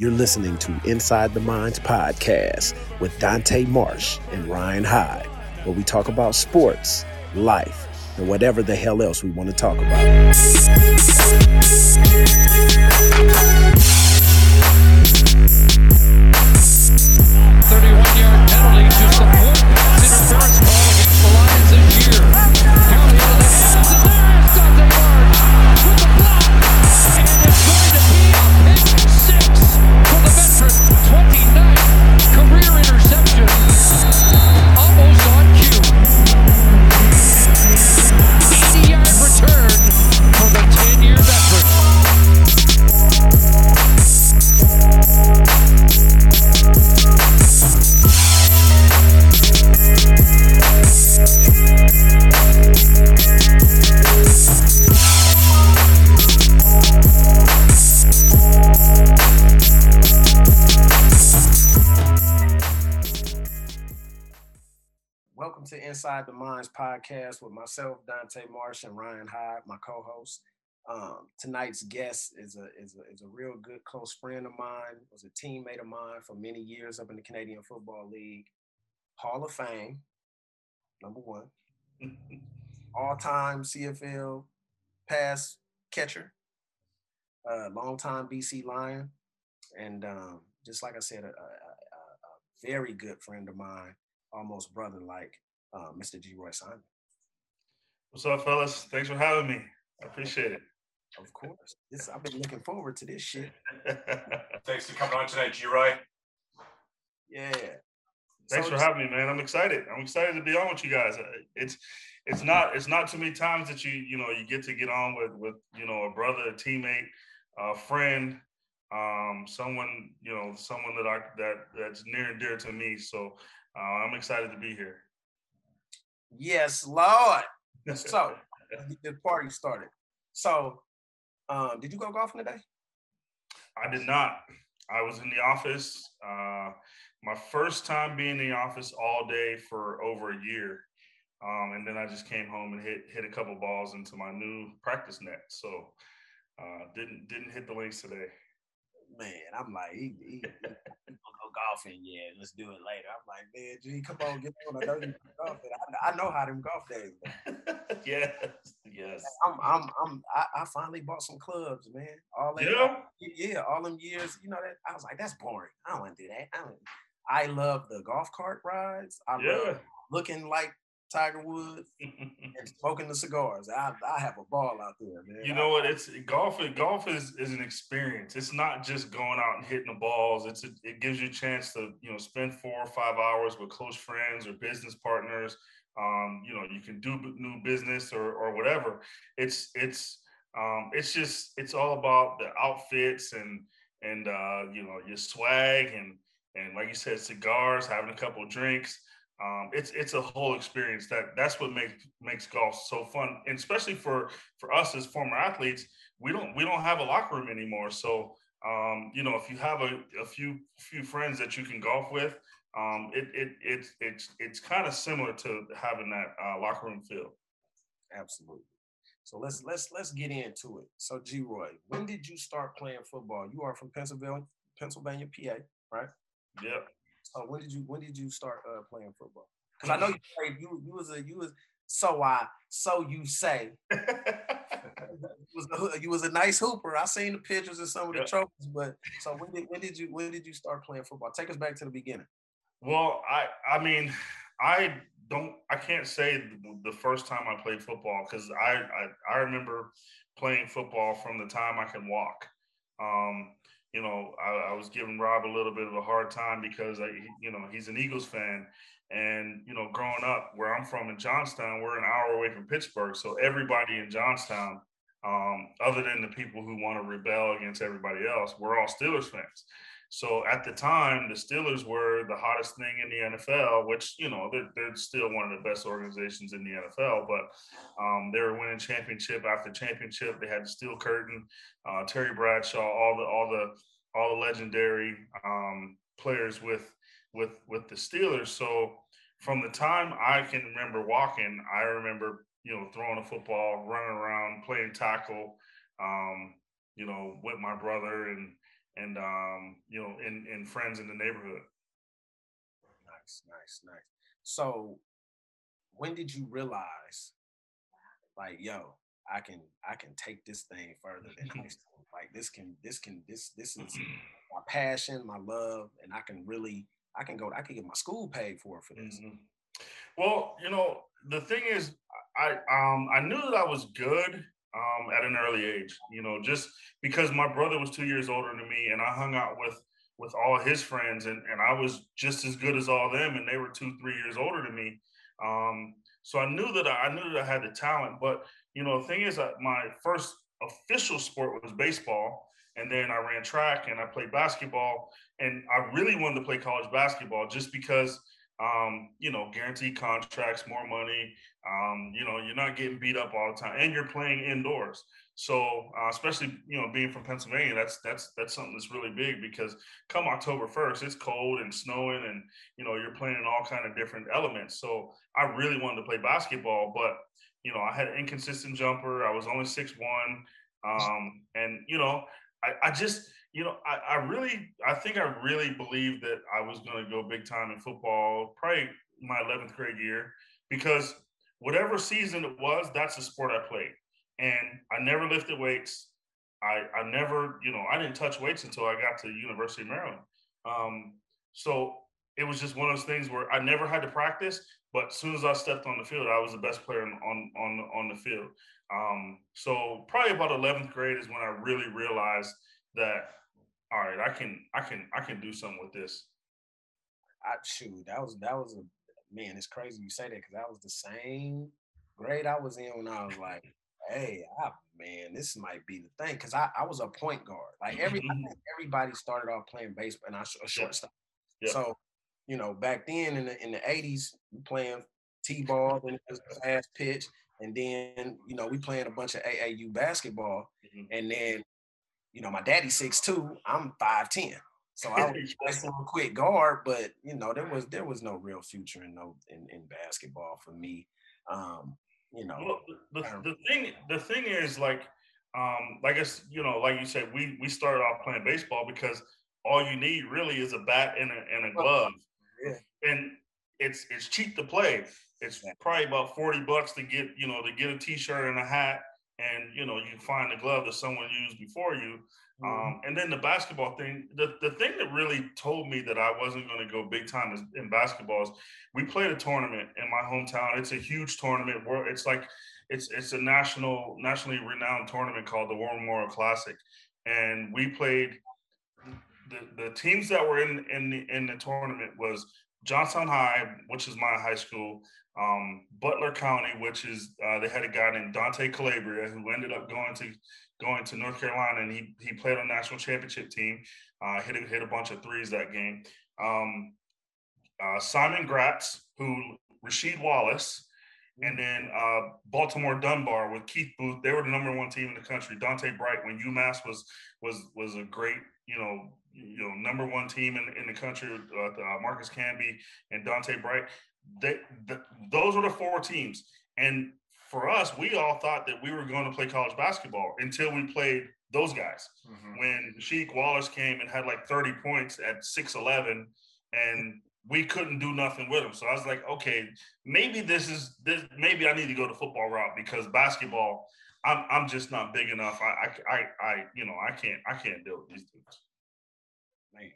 You're listening to Inside the Minds podcast with Dante Marsh and Ryan Heid, where we talk about sports, life, and whatever the hell else we want to talk about. 31-yard penalty to support Inside the Minds podcast with myself, Dante Marsh, and Ryan Heid, my co-host. Um, tonight's guest is a, is a is a real good close friend of mine. Was a teammate of mine for many years up in the Canadian Football League. Hall of Fame, number one, all-time CFL pass catcher, uh, longtime BC Lion, and um, just like I said, a, a, a, a very good friend of mine almost brother like uh, Mr. Geroy Simon. What's up, fellas? Thanks for having me. I appreciate it. Of course. This I've been looking forward to this shit. Thanks for coming on tonight, Geroy. Yeah. Thanks So for having me, man. I'm excited. I'm excited to be on with you guys. Uh, It's it's not it's not too many times that you you know you get to get on with with you know a brother, a teammate, a friend, um, someone you know someone that I that that's near and dear to me. So uh, I'm excited to be here. Yes, Lord. So the party started. So um, did you go golfing today? I did not. I was in the office. Uh, my first time being in the office all day for over a year, um, and then I just came home and hit hit a couple balls into my new practice net. So uh, didn't didn't hit the links today. Man, I'm like, he, he, he go golfing. Yeah, let's do it later. I'm like, man, G, come on, get on. I know you golfing. I, I know how them golf days. Yes, yes. I'm, I'm, I'm, I, I finally bought some clubs, man. All that, Yeah? yeah, all them years. You know that I was like, that's boring. I don't want to do that. I, don't, I love the golf cart rides. I Yeah. love looking like Tiger Woods and smoking the cigars. I, I have a ball out there, man. You know what? It's golf. Golf is, is an experience. It's not just going out and hitting the balls. It's a, it gives you a chance to you know spend four or five hours with close friends or business partners. Um, you know, you can do new business or or whatever. It's it's um, it's just it's all about the outfits and and uh, you know your swag and and like you said, cigars, having a couple of drinks. Um, it's it's a whole experience that that's what makes makes golf so fun, and especially for for us as former athletes. We don't we don't have a locker room anymore, so um, you know if you have a, a few few friends that you can golf with, um, it it it's it's it's kind of similar to having that uh, locker room feel. absolutely. So let's let's let's get into it. So Geroy, when did you start playing football? You are from Pennsylvania, Pennsylvania, PA, right? Yep. So when did you when did you start uh, playing football? Because I know you played. You you was a you was so I so you say you was a, you was a nice hooper. I seen the pictures and some of the Yeah. trophies. But so when did when did you when did you start playing football? Take us back to the beginning. Well, I I mean, I don't I can't say the- first time I played football because I, I I remember playing football from the time I can walk. Um, you know, I, I was giving Rob a little bit of a hard time because I, you know, he's an Eagles fan, and you know, growing up where I'm from in Johnstown, we're an hour away from Pittsburgh, so everybody in Johnstown, um, other than the people who want to rebel against everybody else, we're all Steelers fans. So at the time, the Steelers were the hottest thing in the NFL, which you know they're, they're still one of the best organizations in the NFL. But um, they were winning championship after championship. They had the Steel Curtain, uh, Terry Bradshaw, all the all the all the legendary um, players with with with the Steelers. So from the time I can remember walking, I remember you know throwing a football, running around, playing tackle, um, you know, with my brother and and um, you know, in in friends in the neighborhood. Nice, nice, nice. So, when did you realize, like, yo, I can I can take this thing further than high school. Like this can this can this this is my passion, my love, and I can really I can go I can get my school paid for for this. Mhm. Well, you know, the thing is, I um I knew that I was good um at an early age. You know, just because my brother was two years older than me, and I hung out with with all his friends, and and I was just as good as all them, and they were two three years older than me. Um, so I knew that I, I knew that I had the talent, but you know, the thing is that my first official sport was baseball, and then I ran track and I played basketball, and I really wanted to play college basketball just because um, you know, guaranteed contracts, more money. Um, you know, you're not getting beat up all the time, and you're playing indoors. So, uh, especially you know, being from Pennsylvania, that's that's that's something that's really big because come October first, it's cold and snowing, and you know, you're playing in all kind of different elements. So, I really wanted to play basketball, but you know, I had an inconsistent jumper. I was only six one, um, and you know, I, I just you know, I, I really, I think I really believed that I was going to go big time in football, probably my 11th grade year, because whatever season it was, that's the sport I played. And I never lifted weights. I, I never, you know, I didn't touch weights until I got to University of Maryland. Um, so it was just one of those things where I never had to practice, but as soon as I stepped on the field, I was the best player on on on, on the field. Um, so probably about 11th grade is when I really realized that all right, I can I can I can do something with this. I shoot, that was that was a man. It's crazy you say that because that was the same grade I was in when I was like, hey, I, man, this might be the thing because I, I was a point guard. Like every I Mhm. everybody started off playing baseball and I was a shortstop. Yeah. So you know, back then in the in the eighties, playing t-ball, then it was fast pitch, and then you know we playing a bunch of AAU basketball, Mhm. and then you know my daddy's six two, I'm five ten. So I was a quick guard, but you know there was there was no real future in no in, in basketball for me. Um, you know, Well, the, the, the thing the thing is like um like I you know like you said we we started off playing baseball because all you need really is a bat and a, and a glove Yeah. and it's it's cheap to play it's probably about 40 bucks to get you know to get a t-shirt and a hat and you know you find the glove that someone used before you Mhm. um, and then the basketball thing, the, the thing that really told me that I wasn't going to go big time is, in basketball is we played a tournament in my hometown. It's a huge tournament where it's like it's it's a national nationally renowned tournament called the War Memorial Classic, and we played the, the teams that were in in the in the tournament was Johnstown High, which is my high school, um, Butler County, which is uh, they had a guy named Dante Calabria who ended up going to going to North Carolina, and he he played on national championship team. Uh, hit a, hit a bunch of threes that game. Um, uh, Simon Gratz, who Rasheed Wallace, and then uh, Baltimore Dunbar with Keith Booth. They were the number one team in the country. Donta Bright, when UMass was was was a great you know you know number one team in, in the country. Uh, uh, Marcus Camby and Donta Bright. They, the, those were the four teams, and for us, we all thought that we were going to play college basketball until we played those guys. When Sheed Wallace came and had like 30 points at 6'11, and we couldn't do nothing with him. So I was like, okay, maybe this is this. Maybe I need to go the football route because basketball, I'm I'm just not big enough. I I I, I you know I can't I can't deal with these dudes. Man,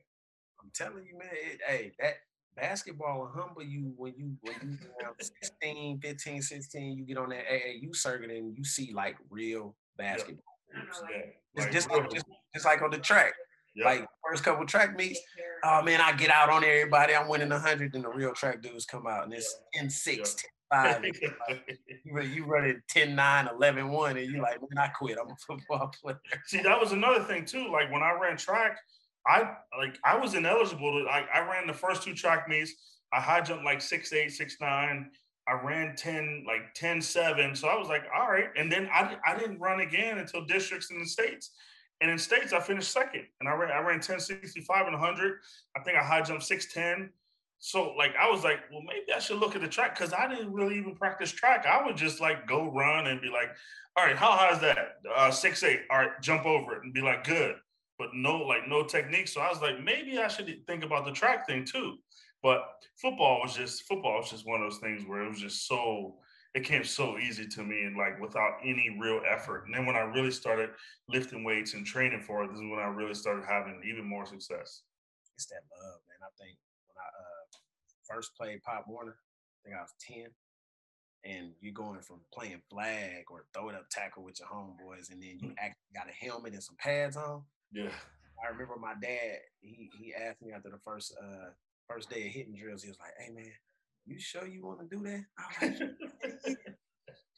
I'm telling you, man, it, hey, that basketball will humble you when you when you around 16, 15, 16, you get on that AAU circuit and you see like real basketball. Yeah, It's just like just, just like on the track. yeah. Like first couple track meets, oh man, I get out on everybody. I'm winning a hundred, and the real track dudes come out and it's 10 6, 10 5. You run- you running 10 9, 11 1, and you're like, man, I quit. I'm a football player. See, that was another thing too. Like when I ran track, I like I was ineligible to like I ran the first two track meets. I high jumped like six eight, six nine. I ran 10, like 10 7. So I was like, all right. And then I, I didn't run again until districts in the States. And in States, I finished second. And I ran I ran 1065 and 100. I think I high jumped 610. So like I was like, well, maybe I should look at the track because I didn't really even practice track. I would just like go run and be like, all right, how high is that? Uh, six eight. All right, jump over it and be like, good. But no like no technique. So I was like, maybe I should think about the track thing too. But football was just football was just one of those things where it was just so it came so easy to me and like without any real effort. And then when I really started lifting weights and training for it, this is when I really started having even more success. It's that love, man. I think when I uh, first played Pop Warner, I think I was 10. And you're going from playing flag or throw it up tackle with your homeboys, and then you Mm. actually got a helmet and some pads on. Yeah. I remember my dad, he he asked me after the first uh first day of hitting drills, he was like, Hey man, you sure you want to do that? I was like,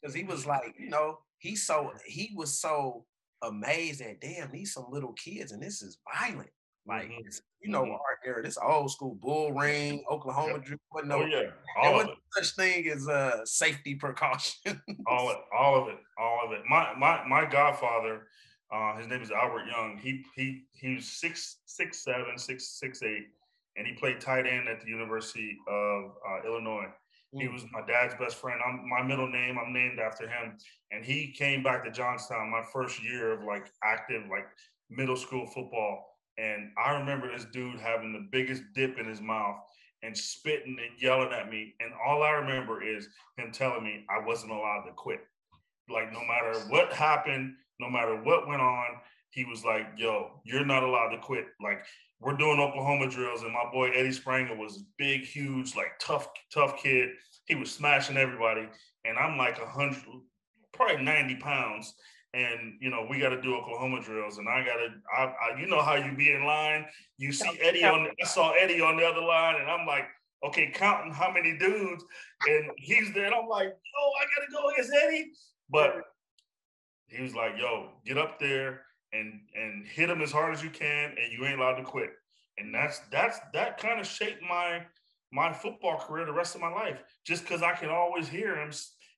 Because he was like, you know, he so he was so amazed at damn, these some little kids and this is violent. Like Mhm. it's- you know, Mhm. our era, this old school bull ring, Oklahoma Yep. drill, wasn't Oh yeah. there All of it. such thing as a safety precaution. all of, it, all of it, all of it. My my my godfather, uh, his name is Albert Young. He he he was six six seven six six eight, and he played tight end at the University of uh, Illinois. He Mm. was my dad's best friend. I'm my middle name. I'm named after him, and he came back to Johnstown my first year of like active like middle school football. And I remember this dude having the biggest dip in his mouth and spitting and yelling at me. And all I remember is him telling me I wasn't allowed to quit. Like no matter what happened, no matter what went on, he was like, "Yo, you're not allowed to quit." Like we're doing Oklahoma drills, and my boy Eddie Spranger was big, huge, like tough, tough kid. He was smashing everybody, and I'm like a hundred, probably ninety pounds. And you know we got to do Oklahoma drills, and I got to, I, I, you know how you be in line. You see Eddie on, I saw Eddie on the other line, and I'm like, okay, counting how many dudes, and he's there, and I'm like, yo, I gotta go against Eddie. But he was like, yo, get up there and and hit him as hard as you can, and you ain't allowed to quit. And that's that's that kind of shaped my my football career the rest of my life. Just because I can always hear him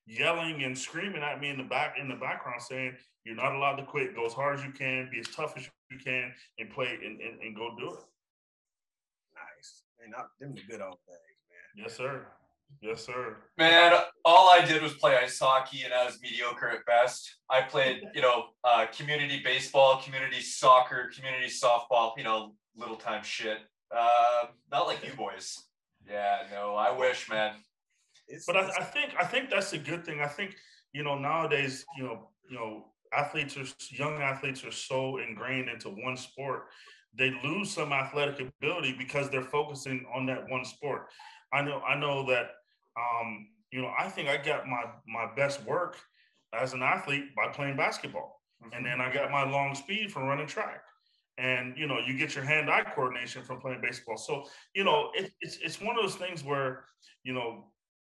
yelling and screaming at me in the back in the background saying, You're not allowed to quit, go as hard as you can, be as tough as you can, and play and, and, and go do it. nice. Man, them the good old days, man. Yes, sir. Yes, sir. Man, all I did was play ice hockey and I was mediocre at best. I played, you know, uh, community baseball, community soccer, community softball, you know, little time shit. Uh, not like you boys. Yeah, no, I wish, man. But I, I think I think that's a good thing. I think you know nowadays you know you know athletes are young athletes are so ingrained into one sport they lose some athletic ability because they're focusing on that one sport. I know I know that um, you know I think I got my my best work as an athlete by playing basketball, and then I got my long speed from running track. And you know, you get your hand-eye coordination from playing baseball. So you know, it, it's it's one of those things where you know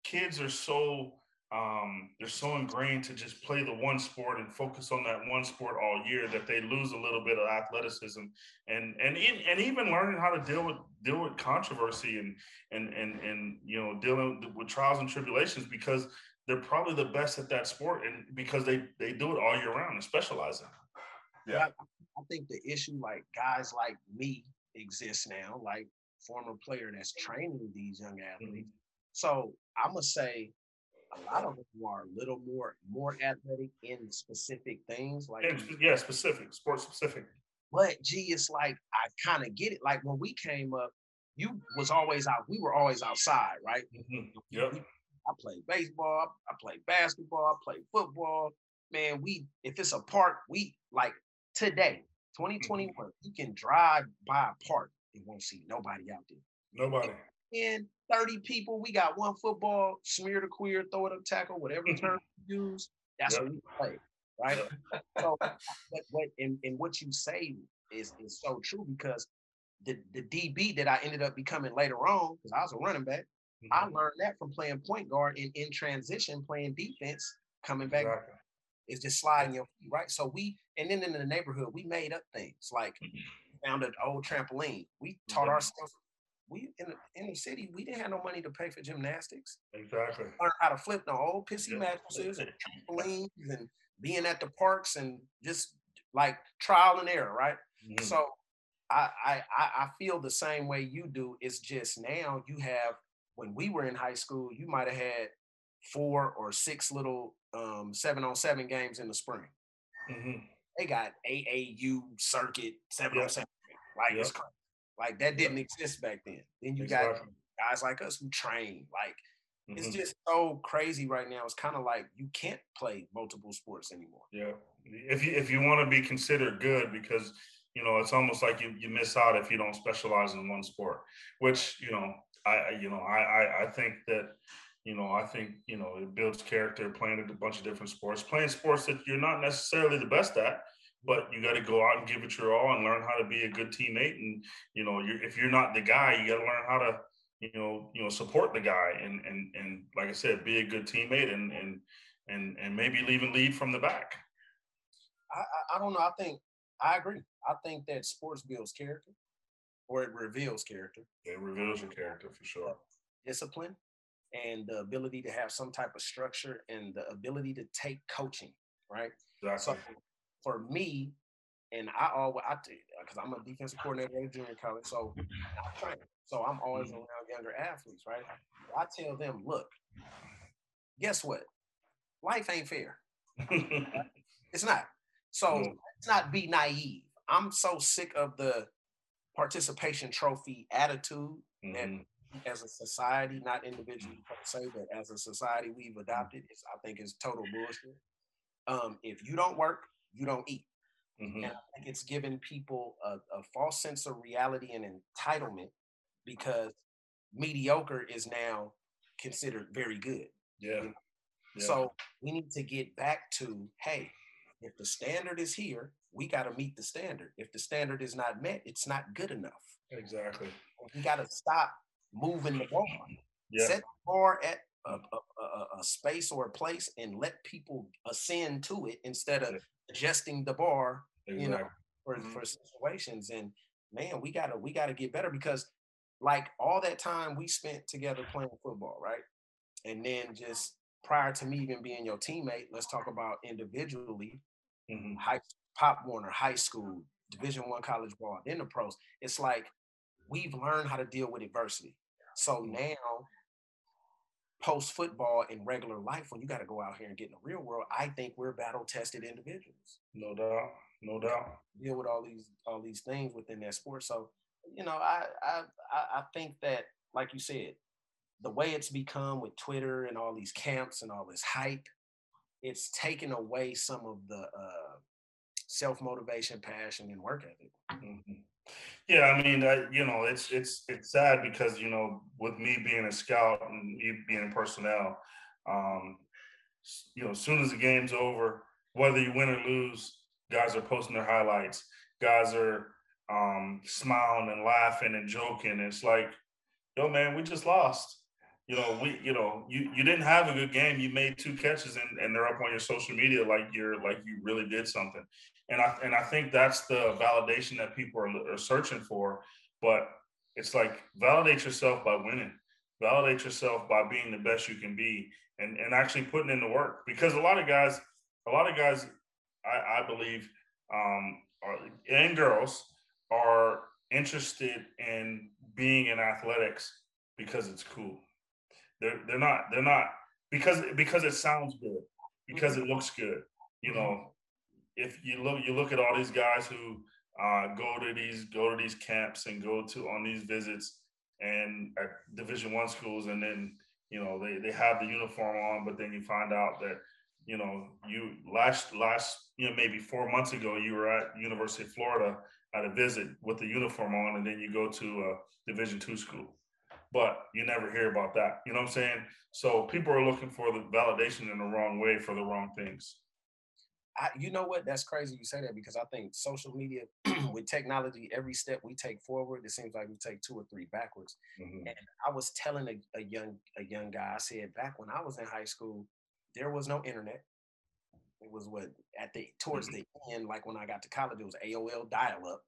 kids are so um, they're so ingrained to just play the one sport and focus on that one sport all year that they lose a little bit of athleticism and and in, and even learning how to deal with deal with controversy and and and and you know dealing with trials and tribulations because they're probably the best at that sport and because they they do it all year round and specialize in it. I, I think the issue, like guys like me, exists now, like former player that's training these young athletes. So I'm gonna say a lot of them are a little more more athletic in specific things, like. And, yeah, specific, sports specific. But gee, it's like I kind of get it. Like when we came up, you was always out. We were always outside, right? Mhm. Yep. I played baseball. I played basketball. I played football. Man, we if it's a park, we like today, 2021, you can drive by a park and won't see nobody out there. Nobody. And 30 people, we got one football, smear the queer, throw it up tackle, whatever term you use. That's Yep. what we play, right? so what, what and, and what you say is is so true because the the DB that I ended up becoming later on, because I was a running back, I Mhm. learned that from playing point guard and in transition, playing defense, coming back Exactly. is just sliding your feet, right? So we and then in the neighborhood, we made up things like found an old trampoline. We taught ourselves. We in the, in the city, we didn't have no money to pay for gymnastics. Exactly. Learn how to flip the old pissy Yeah. mattresses and trampolines and being at the parks and just like trial and error, right? Mhm. So I, I I feel the same way you do. It's just now you have when we were in high school, you might have had four or six little um, seven on seven games in the spring. Mhm. they got AAU circuit seven on seven. Like it's crazy. Like that didn't exist back then. Then you got guys like us who train. Like it's Mhm. just so crazy right now. It's kind of like you can't play multiple sports anymore. Yeah. If you if you want to be considered good, because you know it's almost like you, you miss out if you don't specialize in one sport. Which you know I I- you know I, I I think that you know I think you know it builds character playing a bunch of different sports, playing sports that you're not necessarily the best at, but you got to go out and give it your all and learn how to be a good teammate. And you know you're, if you're not the guy, you got to learn how to you know you know support the guy and and and like I said, be a good teammate and and and and maybe even lead from the back. I, I don't know. I think I agree. I think that sports builds character, or it reveals character, It reveals your character for sure. discipline, and the ability to have some type of structure and the ability to take coaching. Right. So Exactly. For me, and I always I because I'm a defensive coordinator at junior college, so I train. So I'm always Mhm. around younger athletes, right? I tell them, look, guess what? Life ain't fair. It's not. So No. let's not be naive. I'm so sick of the participation trophy attitude Mhm. as a society, not individually per se, but as a society we've adopted. It's, I think it's total bullshit. Um, if you don't work, you don't eat. Mhm. And I think it's given people a, a false sense of reality and entitlement because mediocre is now considered very good. Yeah. Yeah. So we need to get back to hey, if the standard is here, we got to meet the standard. If the standard is not met, it's not good enough. exactly. We got to stop moving the bar. Yeah. Set the bar at a, a, a, a space or a place and let people ascend to it instead of Yeah. Adjusting the bar you know, Exactly. for, Mhm. for situations. And man, we gotta we gotta get better because like all that time we spent together playing football, right? And then just prior to me even being your teammate, let's talk about individually, Mhm. high Pop Warner, high school, division one college ball, then the pros. It's like we've learned how to deal with adversity. So now post football in regular life, when you got to go out here and get in the real world, I think we're battle tested individuals No doubt. No doubt. deal with all these all these things within that sport. So, you know, I I I think that, like you said, the way it's become with Twitter and all these camps and all this hype, it's taken away some of the uh, self motivation, passion, and work ethic. Mhm. Yeah, I mean, I, you know, it's it's it's sad because you know, with me being a scout and me being personnel, um, you know, as soon as the game's over, whether you win or lose, guys are posting their highlights. Guys are um, smiling and laughing and joking. It's like, yo, man, we just lost. You know, we, you know, you you didn't have a good game. You made two catches, and, and they're up on your social media like you're like you really did something and I and I think that's the validation that people are, are searching for. But it's like validate yourself by winning, validate yourself by being the best you can be, and and actually putting in the work. Because a lot of guys, a lot of guys, I, I believe, um, are, and girls are interested in being in athletics because it's cool. They're they're not they're not because because it sounds good because it looks good. You know, if you look you look at all these guys who uh, go to these go to these camps and go to on these visits and at division one schools and then you know they, they have the uniform on but then you find out that you know you last last you know maybe four months ago you were at university of florida at a visit with the uniform on and then you go to a division two school. But you never hear about that. You know what i'm saying? So people are looking for the validation in the wrong way for the wrong things I, you know what? That's crazy you say that because I think social media with technology, every step we take forward, it seems like we take two or three backwards. Mhm. I was telling a, a young a young guy, I said back when I was in high school, there was no internet. It was what at the towards the end, like when I got to college, it was AOL dial up.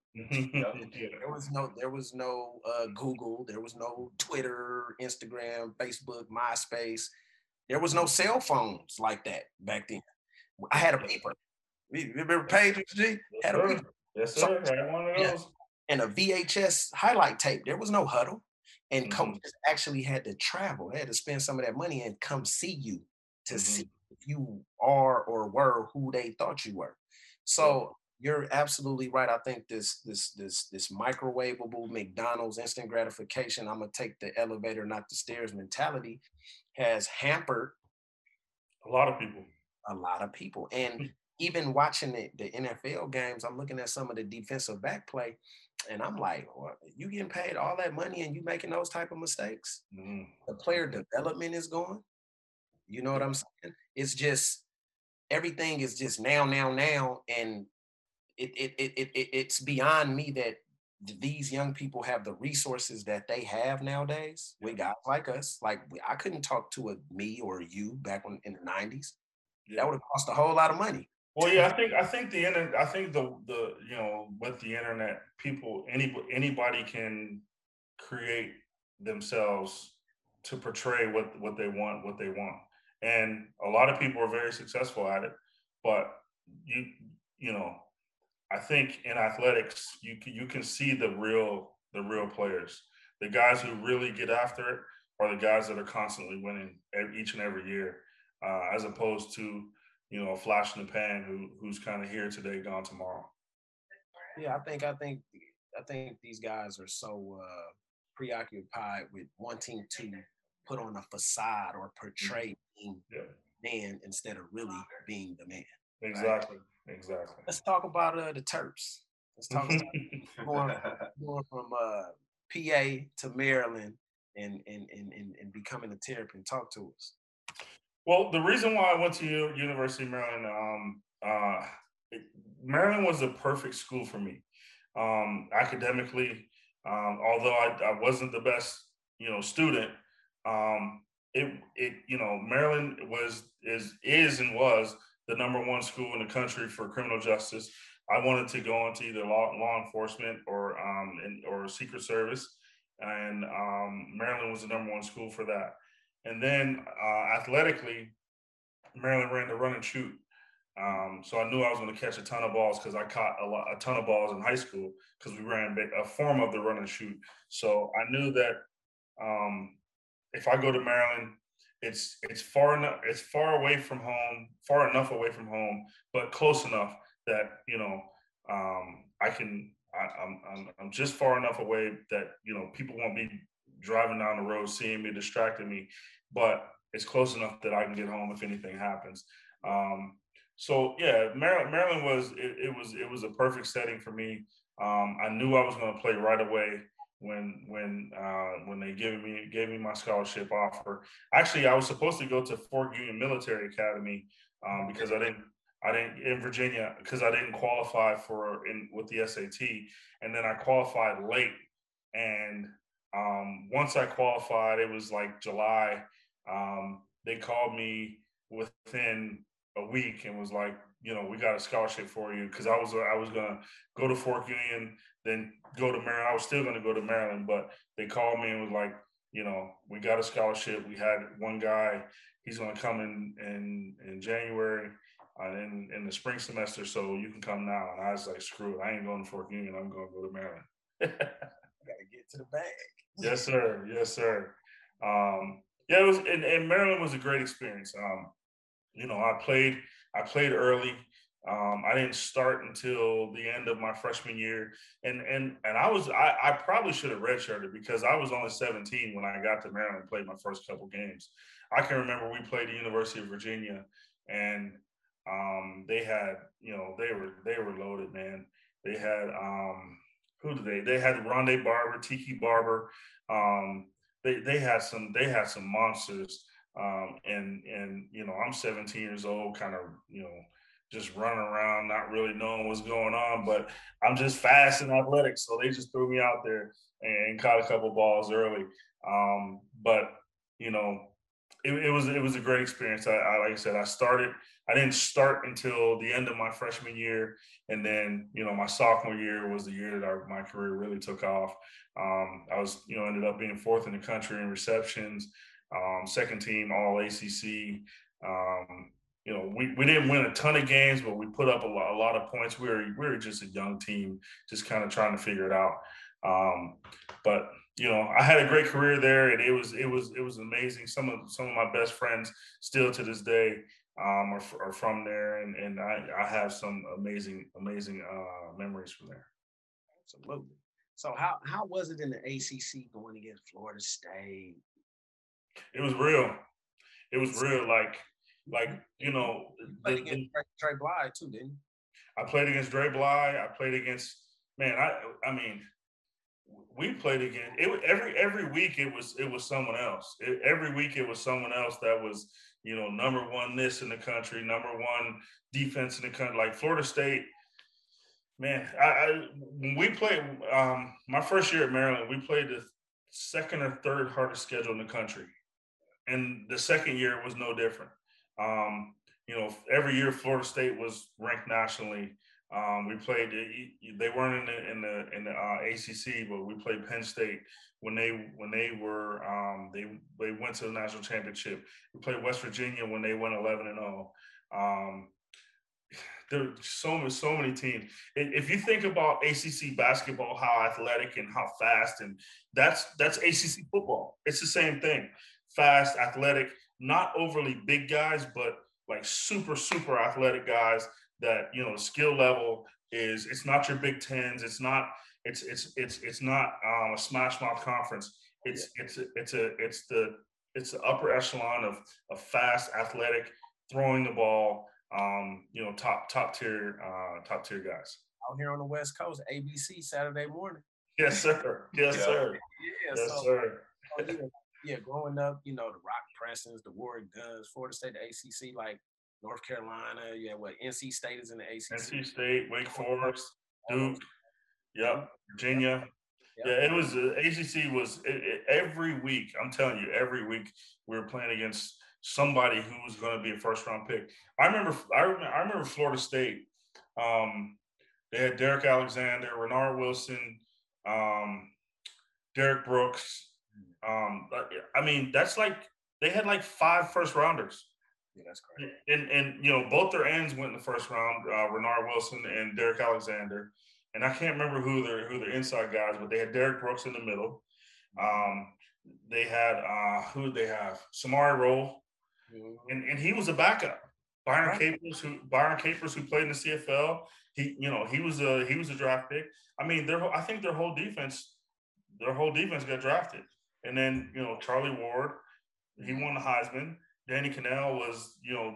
There was no there was no uh, Google, there was no Twitter, Instagram, Facebook, MySpace. There was no cell phones like that back then. I had a paper. You Remember pages, G? Had a paper Yes, So- sir. Had one of those. and a VHS highlight tape. There was no huddle. And Mhm. coaches actually had to travel. Had to spend some of that money and come see you to Mhm. see if you are or were who they thought you were. So you're absolutely right. I think this this this this microwavable McDonald's instant gratification. I'm gonna take the elevator, not the stairs mentality, has hampered A lot of people. A lot of people. And even watching the, the NFL games, I'm looking at some of the defensive back play, and I'm like, well, you getting paid all that money and you making those type of mistakes? Mhm. The player development is gone. You know what I'm saying? It's just everything is just now, now, now, and it it it, it, it it's beyond me that these young people have the resources that they have nowadays with guys like us. Like we- I couldn't talk to a me or you back when in the '90s. Yeah. That would have cost a whole lot of money. Well, yeah, I think I think the internet. I think the the you know with the internet, people any anybody can create themselves to portray what what they want, what they want, and a lot of people are very successful at it. But you you know, I think in athletics, you can, you can see the real the real players, the guys who really get after it, are the guys that are constantly winning each and every year, uh, as opposed to you know, a flash in the pan who who's kind of here today, gone tomorrow. Yeah, I think I think I think these guys are so uh, preoccupied with wanting to put on a facade or portray being Yeah, man instead of really being the man. exactly, exactly. Let's talk about uh, the Terps. Let's talk about going, going from uh, PA to Maryland and and, and and and becoming a Terp and Talk to us. Well, the reason why I went to University of Maryland, um, uh, Maryland was the perfect school for me. Um, academically, um, although I, I wasn't the best, you know, student, um, it it you know Maryland was is is and was the number one school in the country for criminal justice. I wanted to go into either law law enforcement or um, and, or Secret Service, and um, Maryland was the number one school for that. And then uh, athletically, Maryland ran the run and shoot. Um, so I knew I was going to catch a ton of balls because I caught a, lot, a ton of balls in high school because we ran a form of the run and shoot. So I knew that um, if I go to Maryland, it's it's far enough, it's far away from home, far enough away from home, but close enough that you know um, I can. I, I'm, I'm I'm just far enough away that you know people won't be driving down the road, seeing me, distracting me, but it's close enough that I can get home if anything happens. Um, so yeah, Maryland, Maryland was it, it was it was a perfect setting for me. Um, I knew I was going to play right away when when uh, when they gave me gave me my scholarship offer. Actually, I was supposed to go to Fork Union Military Academy um, because I didn't I didn't in Virginia because I didn't qualify for in with the SAT, and then I qualified late. And um, once I qualified, it was like July. Um, they called me within a week and was like, you know, we got a scholarship for you because I was I was gonna go to Fork Union, then go to Maryland. I was still gonna go to Maryland, but they called me and was like, you know, we got a scholarship. We had one guy. He's gonna come in in in January. Uh, in in the spring semester, so you can come now. And I was like, screw it, I ain't going to Fork Union. I'm going to go to Maryland. Got to get to the bag. yes, sir. Yes, sir. Um, yeah, it was, and, and Maryland was a great experience. Um, you know, I played, I played early. Um, I didn't start until the end of my freshman year, and and and I was, I, I probably should have redshirted because I was only 17 when I got to Maryland and played my first couple games. I can remember we played the University of Virginia, and um, they had, you know, they were they were loaded, man. They had um, who did they? They had Rondé Barber, Tiki Barber. Um, they they had some they had some monsters. Um, and and you know, I'm 17 years old, kind of you know, just running around, not really knowing what's going on, but I'm just fast and athletic, so they just threw me out there and, and caught a couple balls early. Um, but you know, it, it was it was a great experience. I, I like I said, I started. I didn't start until the end of my freshman year, and then you know my sophomore year was the year that my career really took off. Um, I was you know ended up being fourth in the country in receptions, um, second team All ACC. Um, you know we, we didn't win a ton of games, but we put up a lot, a lot of points. We were we were just a young team, just kind of trying to figure it out. Um, but you know, I had a great career there, and it was it was it was amazing. Some of some of my best friends still to this day um, are, are from there, and and I, I have some amazing amazing uh, memories from there. Absolutely. So how how was it in the ACC going against Florida State? It was real. It was real. Like like you know, You played against Trey, Trey Bly too, didn't you? I played against Dre Bly. I played against man. I I mean, we played again. It every every week it was it was someone else. It, every week it was someone else that was you know number one this in the country, number one defense in the country. Like Florida State, man. I, I when we played um, my first year at Maryland, we played the second or third hardest schedule in the country, and the second year was no different. Um, you know, every year Florida State was ranked nationally. Um, we played. They weren't in the in the in the uh, ACC, but we played Penn State when they when they were um, they they went to the national championship. We played West Virginia when they went eleven and zero. Um, there are so many so many teams. If you think about ACC basketball, how athletic and how fast, and that's that's ACC football. It's the same thing. Fast, athletic, not overly big guys, but like super super athletic guys that you know skill level is it's not your big tens it's not it's it's it's it's not um, a smash mouth conference. It's it's it's a it's the it's the upper echelon of of fast athletic throwing the ball um you know top top tier uh top tier guys. Out here on the West Coast, ABC Saturday morning. yes sir. Yes Yeah. sir. Yeah, yes so, sir. so, yeah, yeah, growing up, you know, the Rock Prestons, the Warrick Dunns, Florida State, the ACC, like North Carolina, yeah, what NC State is in the ACC. nc state wake forest duke yep virginia Yep. Yeah, it was uh, ACC was it, it, every week. I'm telling you, every week we were playing against somebody who was going to be a first round pick. I remember, I remember, I remember Florida State. Um, they had Derrick Alexander, Reinard Wilson, um, Derrick Brooks. Um, I mean, that's like they had like five first rounders. Yeah, that's. And and you know both their ends went in the first round. Uh, Reinard Wilson and Derrick Alexander, and I can't remember who their who their inside guys, but they had Derrick Brooks in the middle. Um, they had uh, who did they have? Samari Rolle, Mhm. and and he was a backup. Byron Right. Capers, who Byron Capers, who played in the CFL, he you know he was a he was a draft pick. I mean, their I think their whole defense, their whole defense got drafted, and then you know Charlie Ward, he won the Heisman. Danny Kanell was you know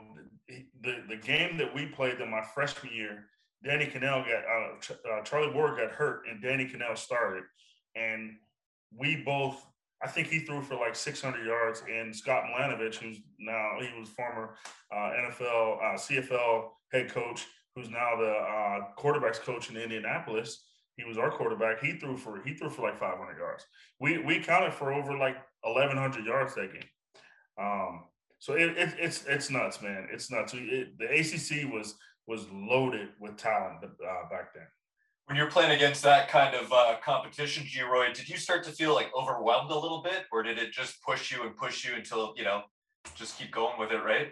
the the, game that we played in my freshman year. Danny Kanell got uh, uh, Charlie Ward got hurt, and Danny Kanell started, and we both. I think he threw for like 600 yards, and Scott Milanovich, who's now he was former uh, NFL, uh, CFL head coach, who's now the uh, quarterbacks coach in Indianapolis. He was our quarterback. He threw for he threw for like 500 yards. We we counted for over like 1,100 yards that game. Um, so it, it, it's it's nuts, man. It's nuts. It, the ACC was was loaded with talent uh, back then. When you're playing against that kind of uh, competition, Geroy, did you start to feel like overwhelmed a little bit, or did it just push you and push you until you know, just keep going with it, right?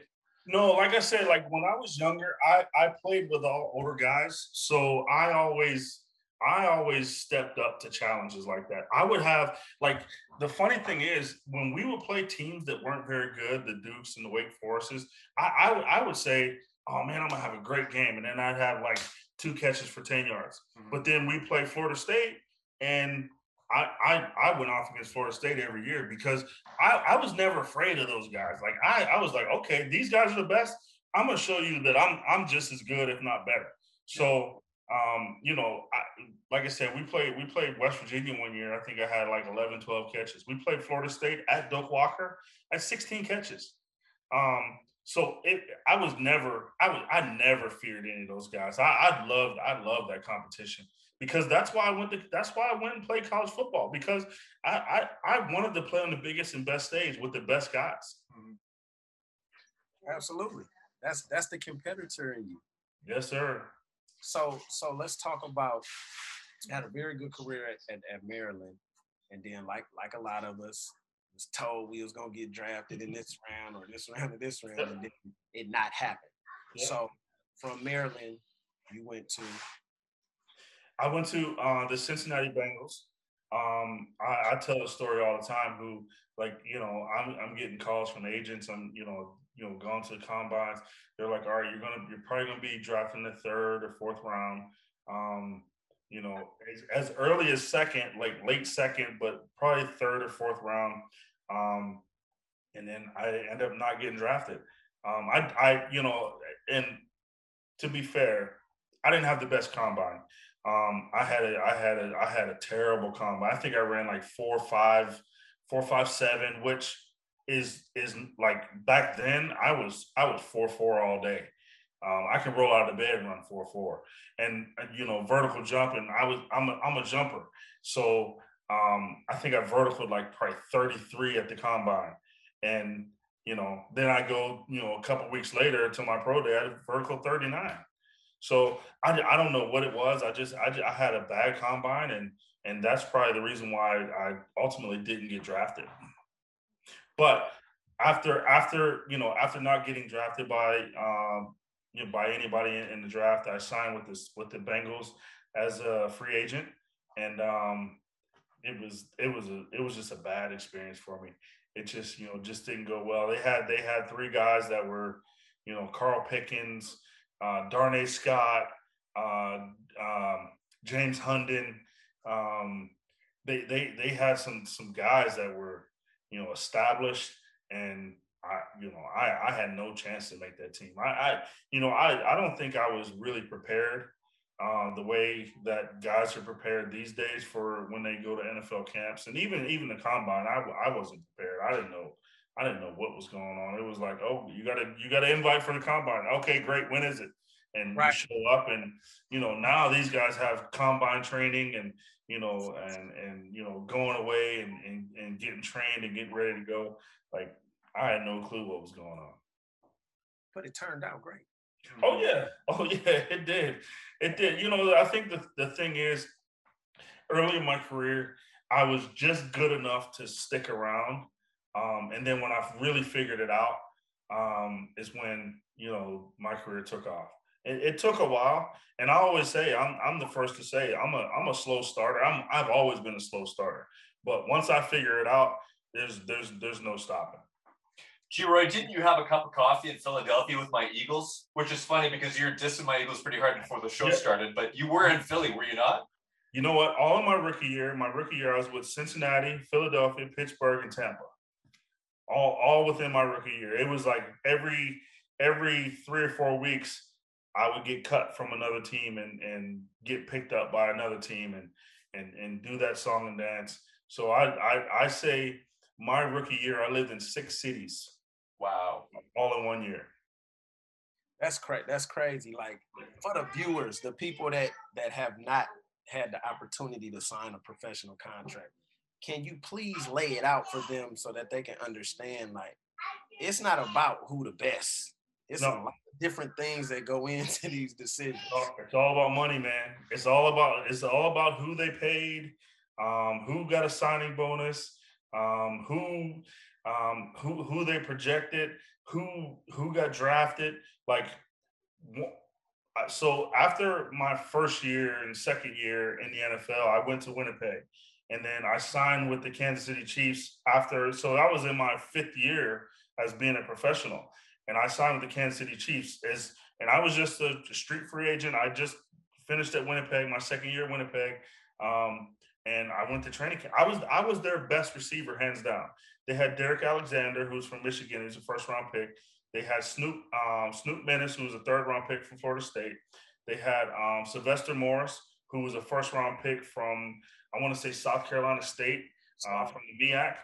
No, like I said, like when I was younger, I I played with all older guys, so I always I always stepped up to challenges like that. I would have like the funny thing is when we would play teams that weren't very good, the Dukes and the Wake Forests, I I, would- I would say, oh man, I'm gonna have a great game, and then I'd have like two catches for ten yards. Mhm. But then we play Florida State, and I I I went off against Florida State every year because I, I was never afraid of those guys. Like I, I was like, okay, these guys are the best. I'm gonna show you that I'm I'm just as good, if not better. So um, you know, I, like I said, we played we played West Virginia one year. I think I had like 11, 12 catches. We played Florida State at Doak Walker at 16 catches. Um, so it I was never I was I never feared any of those guys. I, I loved I loved that competition because that's why I went to that's why I went and played college football because I, I I wanted to play on the biggest and best stage with the best guys. Absolutely. That's that's the competitor in you. Yes, sir. So so let's talk about had a very good career at, at, at Maryland. And then like like a lot of us was told we was gonna get drafted in this round or this round or this round and then it not happen. Yeah. So from Maryland, you went to I went to uh, the Cincinnati Bengals. Um, I, I tell a story all the time. Who like you know I'm I'm getting calls from agents. I'm you know you know gone to the combines, they're like, all right, you're gonna you're probably gonna be drafting the third or fourth round. Um, you know, as, as early as second, like late second, but probably third or fourth round. Um, and then I end up not getting drafted. Um, I, I, you know, and to be fair, I didn't have the best combine. Um, I had a, I had a, I had a terrible combine. I think I ran like four, five, four, five, seven, which is is like back then. I was, I was four, four all day. Um, I can roll out of bed and run four, four, and you know, vertical jumping. I was, I'm a, I'm a jumper, so um, I think I vertical like probably 33 at the combine, and you know, then I go, you know, a couple weeks later to my pro day, I vertical 39. So I, I don't know what it was. I just, I just, I had a bad combine and, and that's probably the reason why I ultimately didn't get drafted. But after, after, you know, after not getting drafted by, um, you know, by anybody in, in the draft, I signed with this, with the Bengals as a free agent. And, um, it was, it was a, it was just a bad experience for me. It just, you know, just didn't go well. They had, they had three guys that were, you know, Carl Pickens, uh, Darnay Scott, uh, um, James Hundon. Um, they they they had some some guys that were you know established, and I you know I I had no chance to make that team. I, I you know I I don't think I was really prepared. Uh, the way that guys are prepared these days for when they go to NFL camps and even even the combine, I, I wasn't prepared. I didn't know I didn't know what was going on. It was like, oh, you got to you got to invite for the combine. Okay, great. When is it? And right. you show up, and you know now these guys have combine training, and you know, and and you know going away and and, and getting trained and getting ready to go. Like I had no clue what was going on. But it turned out great. Oh yeah, oh yeah, it did, it did. You know, I think the the thing is, early in my career, I was just good enough to stick around um, and then when I really figured it out, um, is when you know my career took off. It, it, took a while, and I always say I'm I'm the first to say I'm a I'm a slow starter. I'm I've always been a slow starter, but once I figure it out, there's there's there's no stopping. Geroy, didn't you have a cup of coffee in Philadelphia with my Eagles? Which is funny because you're dissing my Eagles pretty hard before the show yeah. started, but you were in Philly, were you not? You know what? All of my rookie year, my rookie year, I was with Cincinnati, Philadelphia, Pittsburgh, and Tampa all all within my rookie year. It was like every every three or four weeks, I would get cut from another team and and get picked up by another team and and and do that song and dance. So I I, I say my rookie year, I lived in six cities. Wow, all in one year. That's crazy. That's crazy. Like for the viewers, the people that that have not had the opportunity to sign a professional contract can you please lay it out for them so that they can understand like it's not about who the best it's no. a lot of different things that go into these decisions it's all about money man it's all about it's all about who they paid um, who got a signing bonus um, who um, who who they projected who who got drafted like so after my first year and second year in the NFL I went to Winnipeg and then I signed with the Kansas City Chiefs after. So I was in my fifth year as being a professional, and I signed with the Kansas City Chiefs as, and I was just a street free agent. I just finished at Winnipeg, my second year at Winnipeg, um, and I went to training camp. I was I was their best receiver, hands down. They had Derrick Alexander, who's from Michigan, he's a first round pick. They had Snoop um, Snoop Minnis, who was a third round pick from Florida State. They had um, Sylvester Morris, who was a first round pick from I want to say South Carolina State uh, from the MEAC.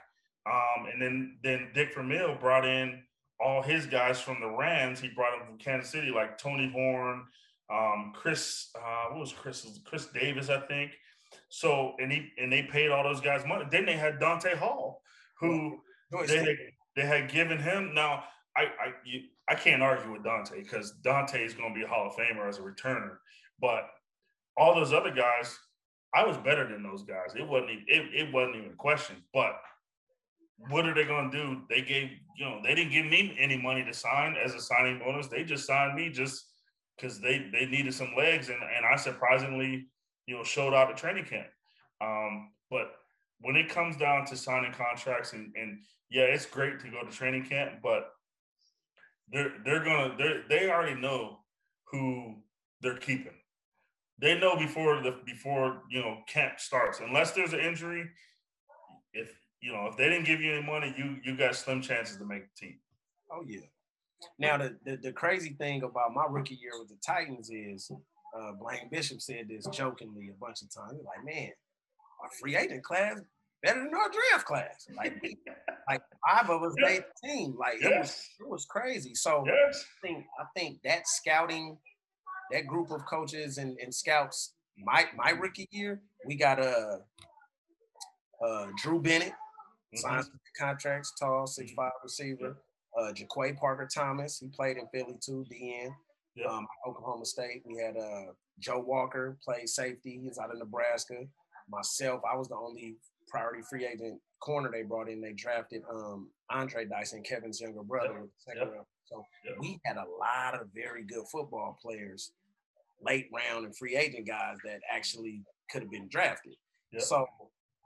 Um, and then then Dick Vermeil brought in all his guys from the Rams. He brought them from Kansas City, like Tony Horne, um, Chris, uh, what was Chris? Chris Davis, I think. So and he and they paid all those guys money. Then they had Dante Hall, who they had, they had given him. Now I I you, I can't argue with Dante because Dante is going to be a Hall of Famer as a returner, but all those other guys I was better than those guys. It wasn't even, it, it wasn't even a question. But what are they going to do? They gave you know they didn't give me any money to sign as a signing bonus. They just signed me just because they they needed some legs, and and I surprisingly you know showed out at training camp. Um, but when it comes down to signing contracts, and and yeah, it's great to go to training camp, but they're they're gonna they they already know who they're keeping. They know before the before you know camp starts. Unless there's an injury, if you know if they didn't give you any money, you you got slim chances to make the team. Oh yeah. Now the, the the crazy thing about my rookie year with the Titans is uh, Blaine Bishop said this jokingly a bunch of times. He's like, man, our free agent class better than our draft class. Like, like five of us Yeah. made the team. Like it was it was crazy. So Yes. I think I think that scouting, that group of coaches and, and scouts, my my rookie year, we got uh uh Drew Bennett, Mhm. signs contracts, tall, six five receiver. Uh Jaquay Parker Thomas, he played in Philly too, DN. Yep. Um, Oklahoma State. We had uh Joe Walker played safety. He's out of Nebraska. Myself, I was the only priority free agent corner they brought in. They drafted um Andre Dyson, Kevin's younger brother, Yep. second Yep. round. So we had a lot of very good football players, late round and free agent guys that actually could have been drafted. So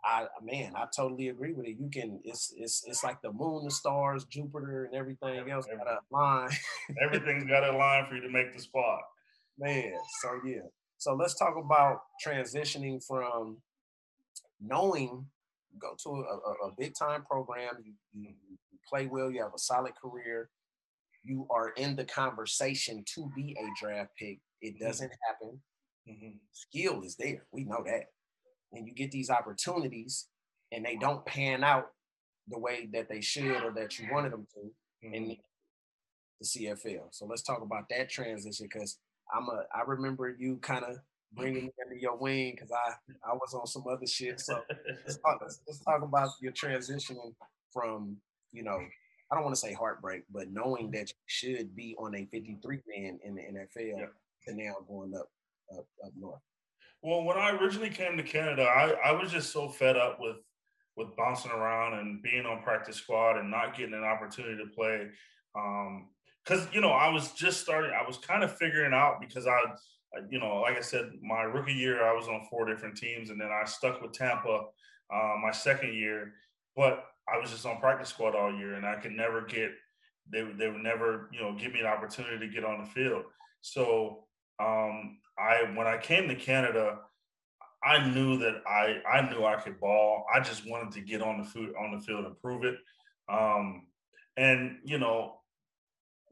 I man, I totally agree with it. You can it's it's it's like the moon, the stars, Jupiter, and everything else got a line. Everything's got a line for you to make the spot. Man, so yeah. So let's talk about transitioning from knowing go to a, a, a big time program, you, you, you play well, you have a solid career, you are in the conversation to be a draft pick. It Mhm. doesn't happen. Mhm. Skill is there. We know that. And you get these opportunities and they don't pan out the way that they should or that you wanted them to in Mhm. the CFL. So let's talk about that transition because I'm a I remember you kind of bringing me under your wing because I I was on some other shit. So let's talk, let's, let's talk about your transitioning from you know I don't want to say heartbreak, but knowing that you should be on a 53 man in the NFL Yeah. to now going up up, up north. Well, when I originally came to Canada, I, I was just so fed up with with bouncing around and being on practice squad and not getting an opportunity to play. Um, because you know, I was just starting. I was kind of figuring out because I, you know, like I said, my rookie year I was on four different teams, and then I stuck with Tampa uh, my second year. But I was just on practice squad all year, and I could never get. They they would never you know give me an opportunity to get on the field. So um, I when I came to Canada, I knew that I I knew I could ball. I just wanted to get on the foot on the field and prove it. Um, and you know,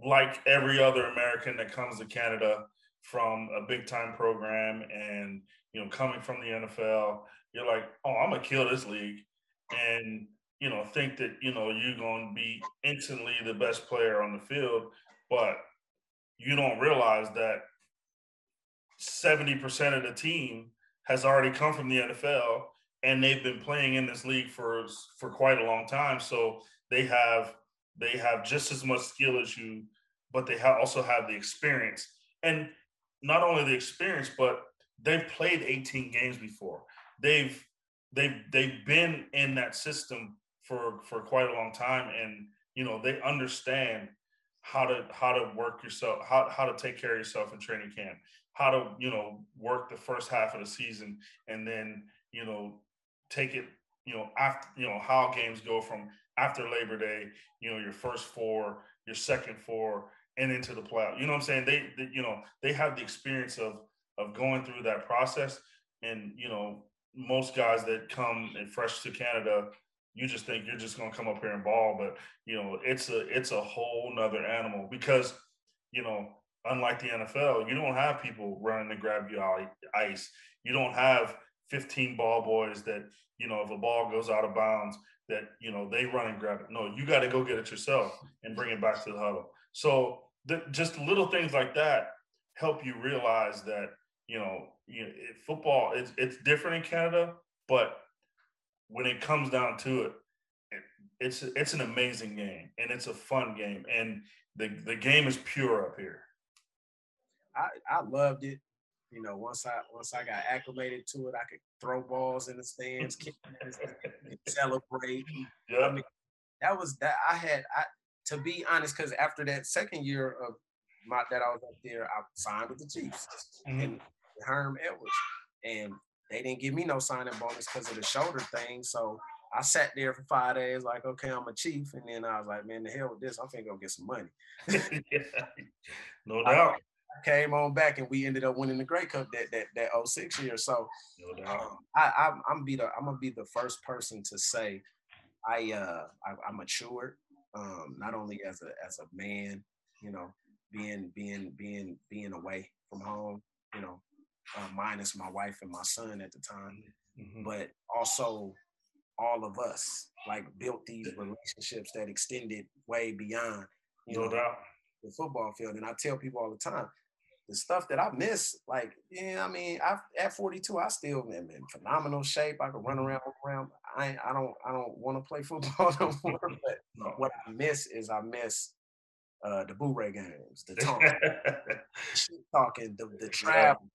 like every other American that comes to Canada from a big time program and you know coming from the NFL, you're like, oh, I'm gonna kill this league, and you know think that you know you're gonna be instantly the best player on the field, but you don't realize that 70% of the team has already come from the NFL and they've been playing in this league for for quite a long time. So they have they have just as much skill as you but they ha- also have the experience. And not only the experience but they've played 18 games before. They've they've they've been in that system for for quite a long time. And you know they understand how to how to work yourself how, how to take care of yourself in training camp how to you know work the first half of the season and then you know take it you know after you know how games go from after labor day you know your first four your second four and into the playoff. You know what i'm saying? They, they you know they have the experience of of going through that process. And you know most guys that come and fresh to canada you just think you're just going to come up here and ball. But you know it's a it's a whole nother animal because you know unlike the nfl you don't have people running to grab you ice. You don't have 15 ball boys that you know if a ball goes out of bounds that you know they run and grab it. No you got to go get it yourself and bring it back to the huddle. So th- just little things like that help you realize that you know, you know it, football it's it's different in canada but when it comes down to it, it it's it's an amazing game and it's a fun game. And the the game is pure up here I, I loved it. You know, once I once I got acclimated to it, I could throw balls in the stands, kick in the stands, celebrate. yeah I mean, that was that I had I to be honest, because after that second year of my that I was up there, I signed with the Chiefs Mhm. and Herm Edwards. And they didn't give me no signing bonus because of the shoulder thing. So I sat there for five days, like, okay, I'm a chief, and then I was like, man, the hell with this, I'm finna go get some money. yeah. No doubt. I came on back, and we ended up winning the Grey Cup that that that 06 year. So No um, I, I'm I'm be the I'm gonna be the first person to say I uh I, I matured um not only as a as a man, you know, being being being being away from home, you know, uh, minus my wife and my son at the time, Mhm. but also all of us like built these relationships that extended way beyond you No know doubt. the football field. And I tell people all the time, the stuff that I miss, like, yeah, I mean, I at 42, I still am in phenomenal shape. I can run around, walk around. I I don't I don't want to play football no more. But No. what I miss is I miss uh the Blu-ray games, the talk, talking, the the travel,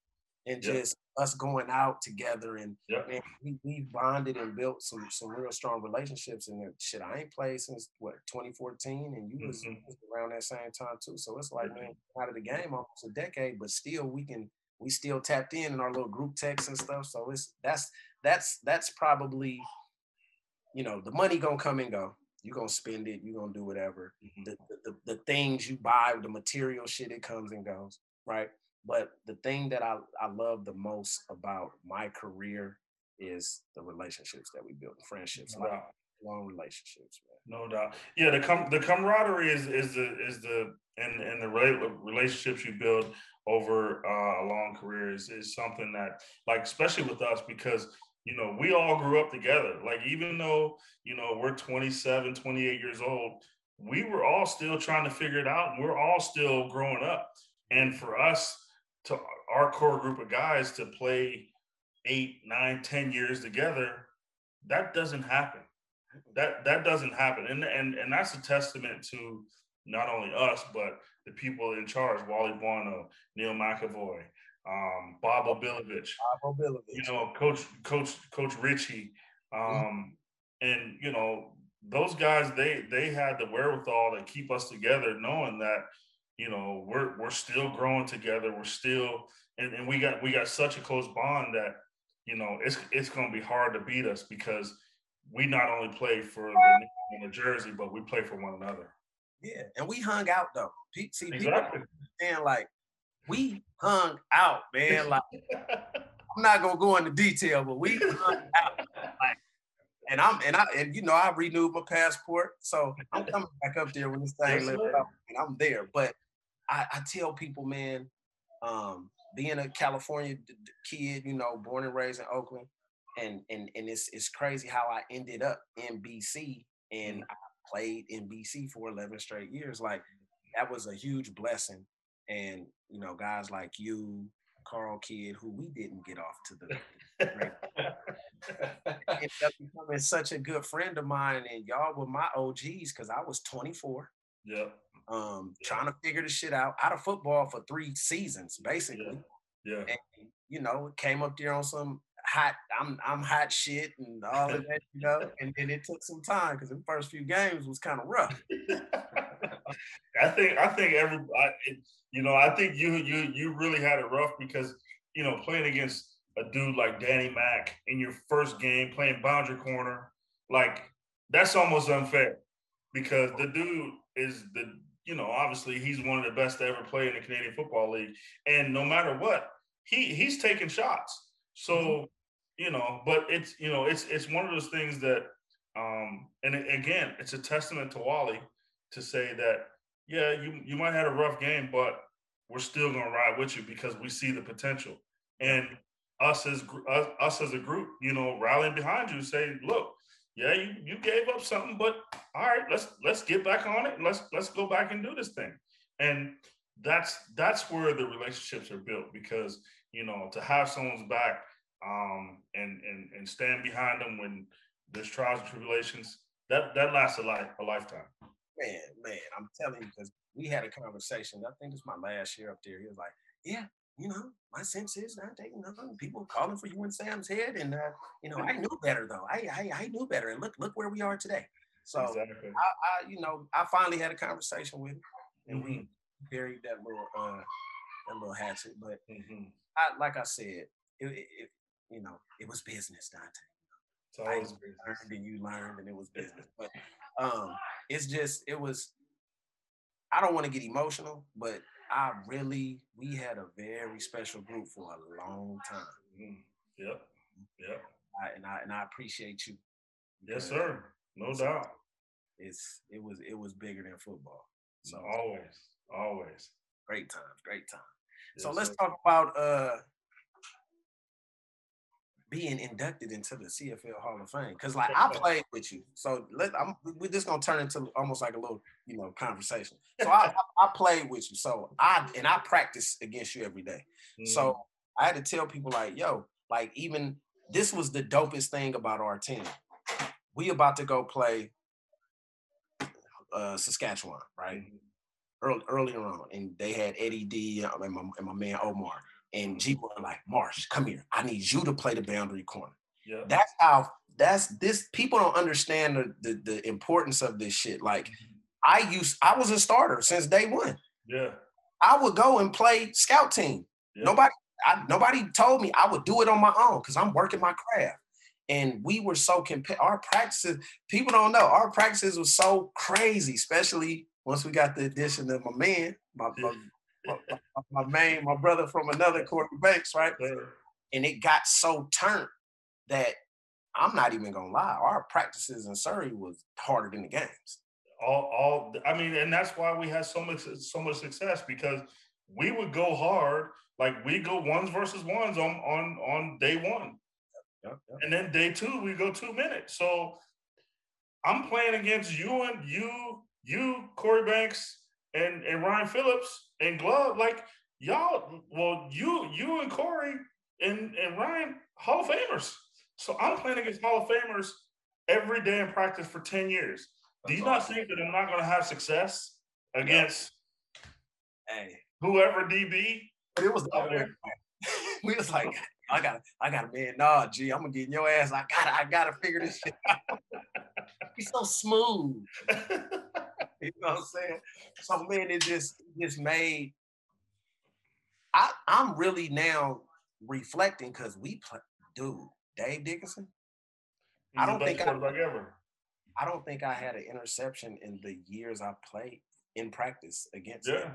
and Yeah. just us going out together and Yep. man, we we bonded and built some some real strong relationships. And shit, I ain't played since what 2014, and you was, Mhm. was around that same time too. So it's like, Yeah. man, out of the game almost a decade, but still we can we still tapped in in our little group texts and stuff. So it's that's that's that's probably you know the money gonna come and go. You gonna spend it. You gonna do whatever. Mhm. The, the the the things you buy, the material shit, it comes and goes, right? But the thing that I, I love the most about my career is the relationships that we build, the friendships, No doubt. long relationships, man. No doubt. Yeah, the com- the camaraderie is is the is the and and the rela- relationships you build over uh, a long career is is something that like especially with us because you know we all grew up together. Like even though you know we're 27, 28 years old, we were all still trying to figure it out, and we're all still growing up. And for us to our core group of guys to play eight, nine, ten years together, that doesn't happen. That that doesn't happen. And and and that's a testament to not only us but the people in charge wally Buono, Neil McEvoy um Bob O'Billovich Bob O'Billovich. you know coach coach coach Ritchie um and you know those guys they they had the wherewithal to keep us together knowing that you know we're we're still growing together we're still and, and we got we got such a close bond that you know it's it's going to be hard to beat us because we not only play for the, the jersey but we play for one another yeah, and we hung out though. See, people exactly understand like we hung out, man. Like I'm not gonna go into detail, but we hung out. Like, and I'm and I and you know I renewed my passport, so I'm coming back up there when this thing Yes, lifts up, and I'm there. But I, I tell people, man, um, being a California d- d- kid, you know, born and raised in Oakland, and and and it's it's crazy how I ended up in BC and I played in BC for 11 straight years. Like that was a huge blessing. And you know, guys like you, Carl Kidd, who we didn't get off to the ended up becoming such a good friend of mine, and y'all were my OGs because I was 24, yep um, Yeah. trying to figure the shit out out of football for three seasons, basically. yeah And you know, came up there on some hot, I'm I'm hot shit and all of that, you know. And then it took some time because the first few games was kind of rough. I think I think every I, it, you know I think you you you really had it rough because you know playing against a dude like Danny Mack in your first game playing boundary corner like that's almost unfair because the dude is the you know obviously he's one of the best to ever play in the Canadian Football League. And no matter what he he's taking shots. So you know but it's you know it's it's one of those things that um and again it's a testament to Wally to say that yeah you you might have had a rough game but we're still going to ride with you because we see the potential. And us as us, us as a group you know rallying behind you say look yeah you, you gave up something but all right let's let's get back on it and let's let's go back and do this thing and that's that's where the relationships are built because you know to have someone's back um and and and stand behind them when there's trials and tribulations that that lasts a life a lifetime Man, man, I'm telling you, because we had a conversation. I think it's my last year up there. He was like, Yeah, you know, my sense is not taking nothing. People calling for you and Sam's head. And uh, you know, I knew better though. I, I I knew better. And look, look where we are today. So exactly I, I, you know, I finally had a conversation with him and we Mhm. buried that little uh that little hatchet. But Mhm. I like I said, it, it, it you know, it was business, Dante. It's I always business. learned and you learned and it was business. But um, it's just it was. I don't want to get emotional, but I really we had a very special group for a long time, Mhm. Yep. Yep. I, and I and I appreciate you. Yes, sir. No doubt. It's it was it was bigger than football. So always, always. great times, great times. Yes, so let's sir. talk about uh being inducted into the CFL Hall of Fame. Cause like I played with you. So let I'm we're just gonna turn into almost like a little, you know, conversation. So I, I I played with you. So I and I practice against you every day. Mhm. So I had to tell people like, yo, like even this was the dopest thing about our team. We about to go play uh Saskatchewan, right? Mhm. early, earlier on, and they had Eddie D uh, and my, and my man Omar. And G mm-hmm. were like, Marsh, come here. I need you to play the boundary corner. yeah. That's how that's this people don't understand the, the, the importance of this shit. Like mm-hmm. I used I was a starter since day one. yeah. I would go and play scout team. Yeah. Nobody I, nobody told me I would do it on my own because I'm working my craft. And we were so compa- our practices, people don't know, our practices were so crazy, especially once we got the addition of my man, my, my, my, my, my man, my brother from another quarter banks, right? And it got so turned that I'm not even gonna lie, our practices in Surrey was harder than the games. all all I mean, and that's why we had so much so much success because we would go hard, like we go ones versus ones on on on day one. And then day two, we go two minutes. So I'm playing against you and you, you, Korey Banks, and, and Ryan Phillips and Glove. Like y'all, well, you, you and Korey and, and Ryan, Hall of Famers. So I'm playing against Hall of Famers every day in practice for 10 years. Do you That's not think that I'm not gonna have success against Hey, whoever DB? but it was out the there? we was like, I got, I got a man. Nah, G, I'm gonna get in your ass. I gotta, I gotta figure this shit out. He's so smooth. You know what I'm saying? So man, it just, it just made. I, I'm really now reflecting because we play, dude, Dave Dickinson. I don't think I- ever. I don't think I had an interception in the years I played in practice against. Yeah. him.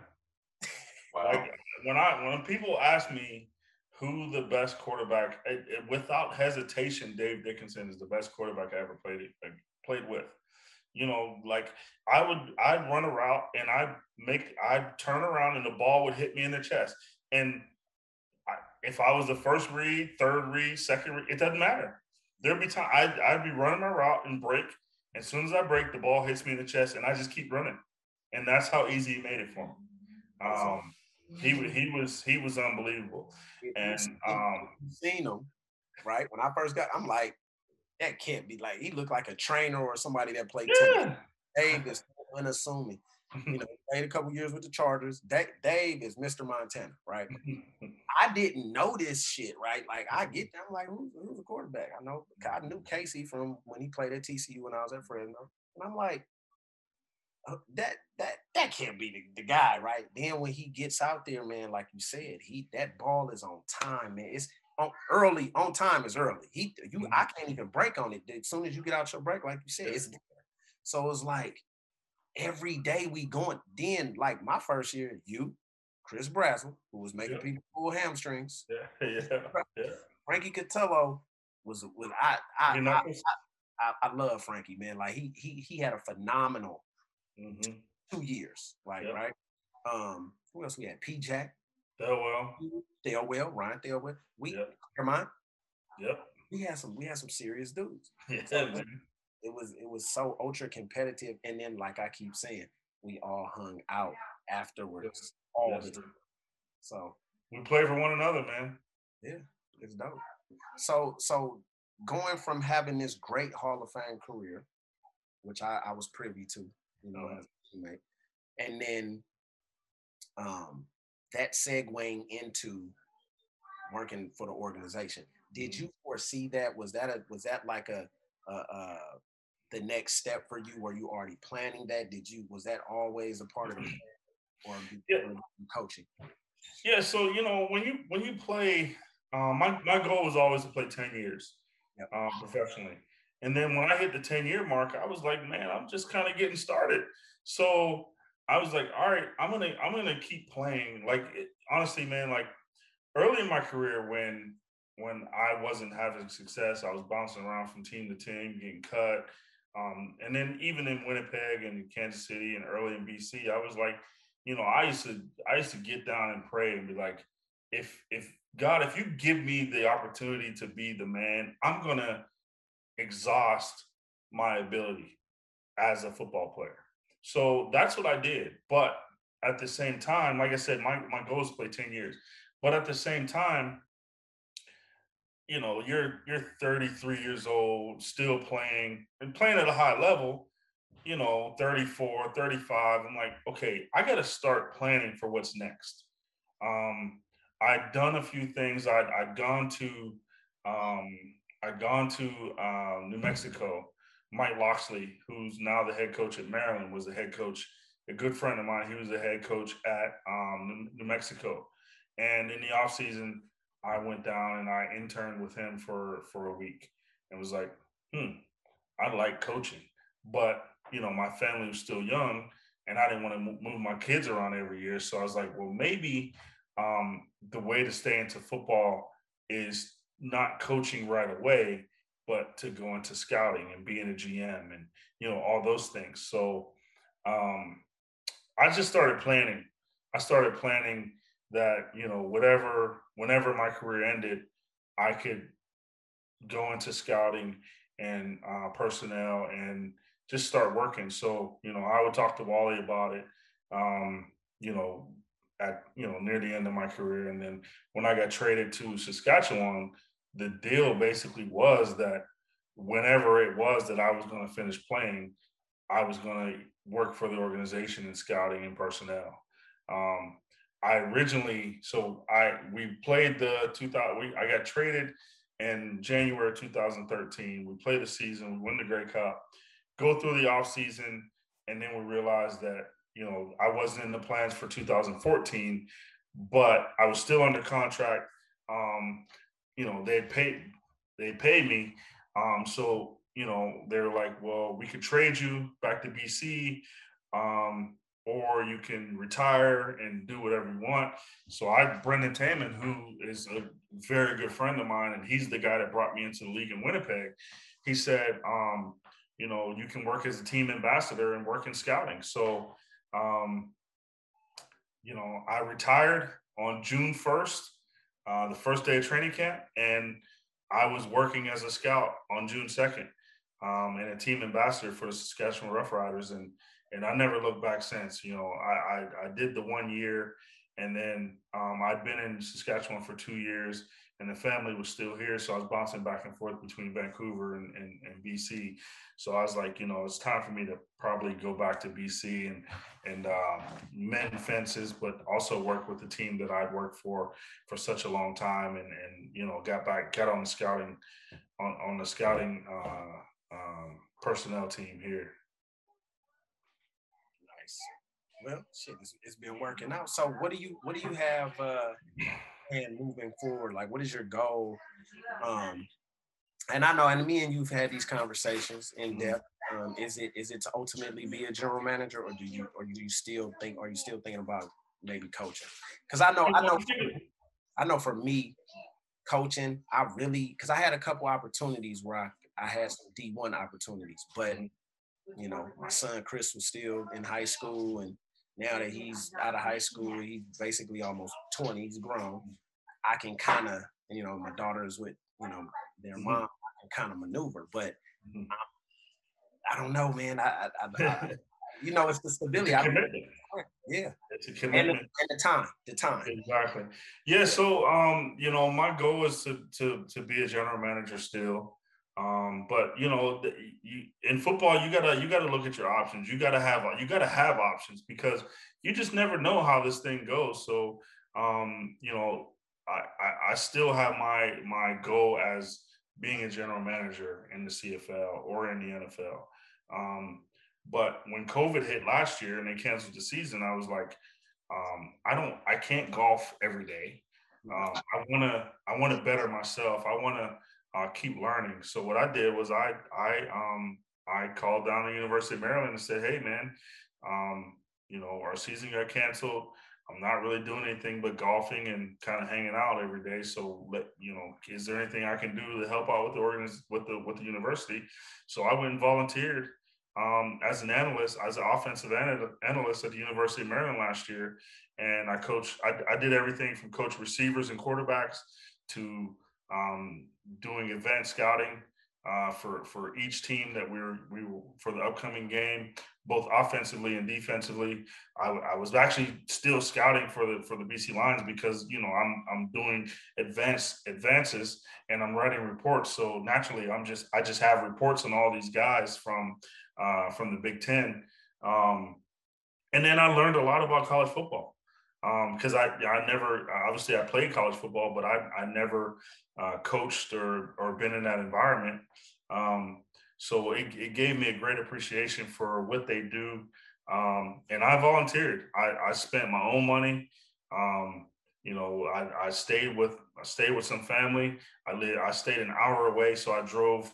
Wow. Like when I when people ask me who the best quarterback, it, it- without hesitation, Dave Dickinson is the best quarterback I ever played played with. You know, like I would I'd run a route and I'd make I'd turn around and the ball would hit me in the chest. And I, if I was the first read, third read, second read, it doesn't matter. There'd be time I'd, I'd be running my route and break. As soon as I break, the ball hits me in the chest, and I just keep running. And that's how easy he made it for me. Um, he he was he was unbelievable. And, um, seen him, right? When I first got, I'm like, that can't be like he looked like a trainer or somebody that played tennis. Yeah. Dave is unassuming. You know, played a couple years with the Chargers. Da- Dave is Mr. Montana, right? I didn't know this shit, right? Like I get there, I'm like, who's, who's the quarterback? I know I knew Casey from when he played at TCU when I was at Fresno, and I'm like, uh, that that that can't be the, the guy, right? Then when he gets out there, man, like you said, he that ball is on time, man. It's on early, on time is early. He you I can't even break on it. As soon as you get out your break, like you said, it's there. So it's like every day we going. Then like my first year, you, Chris Brazzell, who was making Yeah. people pull hamstrings. yeah, yeah, yeah. Frankie Cutolo was was I I, You I, I I love Frankie, man. Like he he he had a phenomenal mhm. two years, like Yeah. right. Um, who else we had? P Jack, that well. Thelwell, Ryan Thelwell. We Yep. Clermont. Yep. We had some we had some serious dudes. Yeah, So, man. It was it was so ultra competitive, and then like I keep saying, we all hung out afterwards all the time. So We play for one another, man. Yeah, it's dope. So so going from having this great Hall of Fame career, which I, I was privy to, you know, Mhm. as a teammate, and then um that segueing into working for the organization. Did Mhm. you foresee that? Was that a was that like a uh uh the next step for you? Were you already planning that? Did you was that always a part of the or Yeah. or coaching? Yeah, so you know when you when you play, um, my my goal was always to play ten years. Yep. um, professionally. And then when I hit the 10 year mark, I was like, man, I'm just kind of getting started. So I was like, all right, I'm gonna I'm gonna keep playing. Like it, honestly, man, like early in my career when when I wasn't having success, I was bouncing around from team to team, getting cut. Um, and then even in Winnipeg and Kansas City and early in BC, I was like, you know, I used to I used to get down and pray and be like, if if God, if you give me the opportunity to be the man, I'm gonna exhaust my ability as a football player. So that's what I did. But at the same time, like I said, my, my goal is to play 10 years. But at the same time, you know, you're you're 33 years old, still playing and playing at a high level, you know, 34, 35. I'm like, okay, I gotta start planning for what's next. Um, I'd done a few things. I'd, I'd gone to um, I'd gone to uh, New Mexico. Mike Locksley, who's now the head coach at Maryland, was the head coach. A good friend of mine. He was the head coach at um, New Mexico. And in the offseason, I went down and I interned with him for for a week and was like, hmm, I like coaching, but you know, my family was still young and I didn't want to move my kids around every year. So I was like, well, maybe um, the way to stay into football is not coaching right away, but to go into scouting and being a GM and you know all those things. So um, I just started planning. I started planning that you know whatever whenever my career ended, I could go into scouting and uh, personnel and just start working. So you know I would talk to Wally about it. Um, you know at you know near the end of my career, and then when I got traded to Saskatchewan, the deal basically was that whenever it was that I was going to finish playing, I was going to work for the organization in scouting and personnel. Um, I originally, so I we played the 2000. We, I got traded in January 2013. We played the season, we win the Grey Cup, go through the off season, and then we realized that you know I wasn't in the plans for 2014, but I was still under contract. Um, you know, they paid they paid me. Um, so you know, they're like, well, we could trade you back to BC, um, or you can retire and do whatever you want. So I, Brendan Taman, who is a very good friend of mine, and he's the guy that brought me into the league in Winnipeg. He said, um, you know, you can work as a team ambassador and work in scouting. So, um, you know, I retired on June 1st uh, the first day of training camp, and I was working as a scout on June second, um, and a team ambassador for the Saskatchewan Roughriders, and and I never looked back since. You know, I I, I did the one year, and then um, I'd been in Saskatchewan for two years, and the family was still here. So I was bouncing back and forth between Vancouver and, and, and, BC. So I was like, you know, it's time for me to probably go back to BC and and uh, mend fences, but also work with the team that I'd worked for for such a long time, and and you know, got back, got on the scouting on on the scouting uh, um, personnel team here. Nice. Well, shit, it's, it's been working out. So, what do you what do you have? Uh, and moving forward? Like, what is your goal? Um, and I know, and me and you've had these conversations in mm-hmm. depth. Um, is it is it to ultimately be a general manager, or do you or do you still think? Are you still thinking about maybe coaching? Because I know, I know, I know for me, coaching, I really because I had a couple opportunities where I I had some D one opportunities, but mm-hmm. you know, my son Chris was still in high school and now that he's out of high school, he's basically almost 20, he's grown. I can kind of, you know, my daughter's with, you know, their mm-hmm. mom, I can kind of maneuver, but mm-hmm. I, I, don't know, man. I, I, I you know, it's the stability. It's yeah. It's a commitment. And the, and the, time, the time. Exactly. Yeah. So, um, you know, my goal is to, to, to be a general manager still. Um, but you know, the, you, in football, you gotta you gotta look at your options. You gotta have you gotta have options because you just never know how this thing goes. So, um, you know, I, I, I still have my my goal as being a general manager in the CFL or in the NFL. Um, but when COVID hit last year and they canceled the season, I was like, um, I don't, I can't golf every day. Um, I want to, I want to better myself. I want to uh, keep learning. So what I did was I I um I called down the University of Maryland and said, hey man, um, you know our season got canceled. I'm not really doing anything but golfing and kind of hanging out every day. So let you know, is there anything I can do to help out with the organiz- with the with the university? So I went and volunteered um, as an analyst, as an offensive analyst at the University of Maryland last year, and I coached. I, I did everything from coach receivers and quarterbacks to um, doing event scouting uh, for for each team that we were we were for the upcoming game, both offensively and defensively. I, I, was actually still scouting for the for the BC Lions because you know I'm I'm doing advanced advances and I'm writing reports. So naturally, I'm just I just have reports on all these guys from uh, from the Big Ten, um, and then I learned a lot about college football because um, I I never obviously I played college football, but I I never uh, coached or or been in that environment. Um, so it, it gave me a great appreciation for what they do. Um, and I volunteered. I, I spent my own money. Um, you know, I, I stayed with I stayed with some family. I lived, I stayed an hour away, so I drove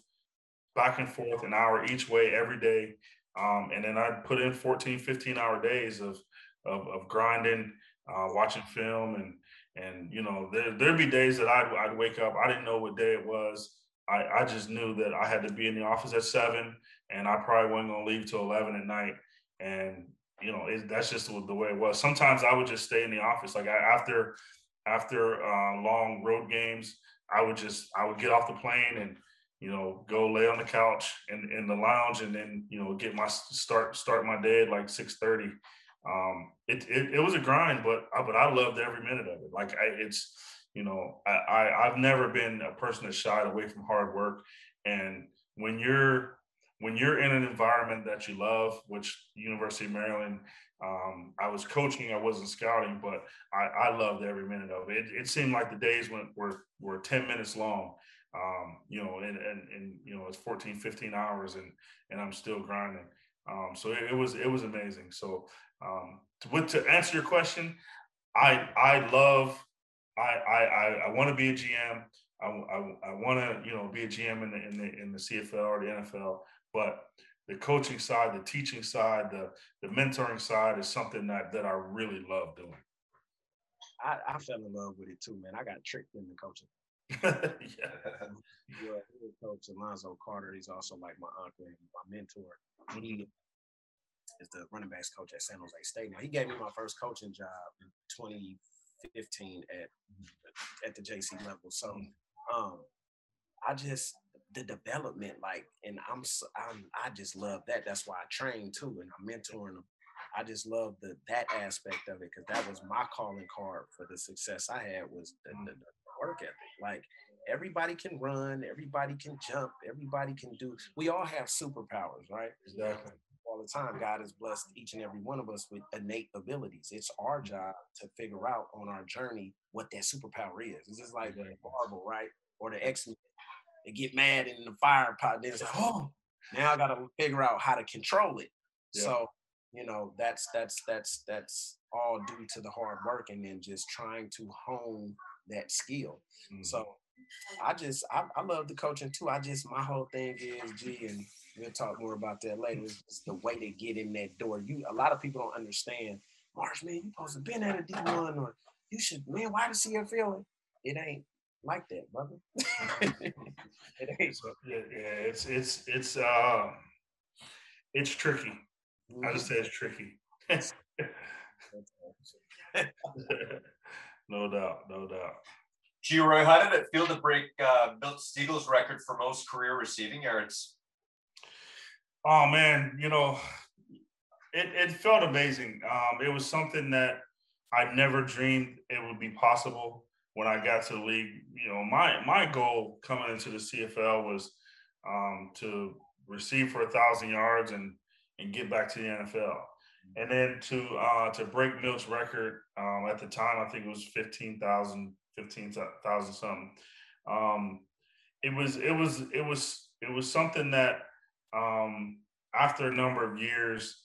back and forth an hour each way every day. Um, and then I put in 14, 15 hour days of of, of grinding, uh, watching film, and and you know there there'd be days that I'd I'd wake up. I didn't know what day it was. I, I just knew that I had to be in the office at seven, and I probably wasn't gonna leave till eleven at night. And you know, it, that's just the way it was. Sometimes I would just stay in the office. Like I, after after uh, long road games, I would just I would get off the plane and you know go lay on the couch in, in the lounge and then you know get my start start my day at like six thirty. Um, it, it, it was a grind, but I, but I loved every minute of it. Like I, it's you know, I, I I've never been a person that shied away from hard work. And when you're when you're in an environment that you love, which University of Maryland, um, I was coaching, I wasn't scouting, but I, I loved every minute of it. it. It seemed like the days went were were 10 minutes long. Um, you know, and, and, and, you know, it's 14, 15 hours and, and I'm still grinding. Um, so it, it, was, it was amazing. So, um, to, to answer your question, I, I love I I I, want to be a GM. I, I, I want to you know be a GM in the in the in the CFL or the NFL, but the coaching side, the teaching side, the the mentoring side is something that that I really love doing. I, I fell in love with it too, man. I got tricked into coaching. yeah. yeah, coach Alonzo Carter. He's also like my uncle and my mentor. He is the running backs coach at San Jose State. Now he gave me my first coaching job in 20 15 at at the JC level. So um I just the development, like, and I'm, I'm, I just love that. That's why I train too, and I'm mentoring them. I just love the that aspect of it because that was my calling card for the success I had was the, the, the work ethic. Like everybody can run, everybody can jump, everybody can do. We all have superpowers, right? Exactly all the time. God has blessed each and every one of us with innate abilities. It's our mm-hmm. job to figure out on our journey what that superpower is. It's just like the Marvel, right? Or the X Men. They get mad in the fire pot. Then it's like, oh, now I got to figure out how to control it. Yeah. So, you know, that's that's that's that's all due to the hard work and then just trying to hone that skill. Mm-hmm. So I just I, I love the coaching too. I just my whole thing is G and We'll talk more about that later. It's the way they get in that door. You a lot of people don't understand. Marsh, man, you supposed to been at a D1 or you should, man, why the CFL? It ain't like that, brother. it ain't. So, yeah, yeah, it's it's it's uh it's tricky. Mm-hmm. I just say it's tricky. no doubt, no doubt. Geroy, how did it feel to break uh, Milt Stegall's record for most career receiving yards? Oh man, you know, it, it felt amazing. Um, it was something that I never dreamed it would be possible when I got to the league. You know, my my goal coming into the CFL was um, to receive for a thousand yards and and get back to the NFL. And then to uh, to break Milt's record um, at the time, I think it was 15,000, 15,000 something. Um, it was it was it was it was something that um, after a number of years,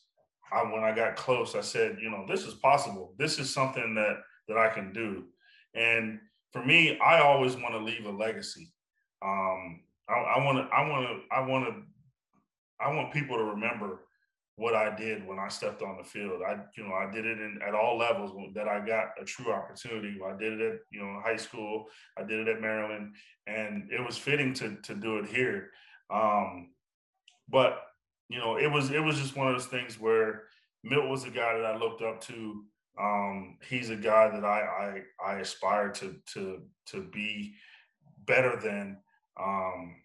I, when I got close, I said, you know, this is possible. This is something that that I can do. And for me, I always want to leave a legacy. um, I want to, I want to, I want to, I want people to remember what I did when I stepped on the field. I, you know, I did it in at all levels that I got a true opportunity. I did it at, you know, high school. I did it at Maryland, and it was fitting to to do it here. Um, but you know, it was it was just one of those things where Milt was a guy that I looked up to. Um, he's a guy that I I, I aspire to to to be better than. Um,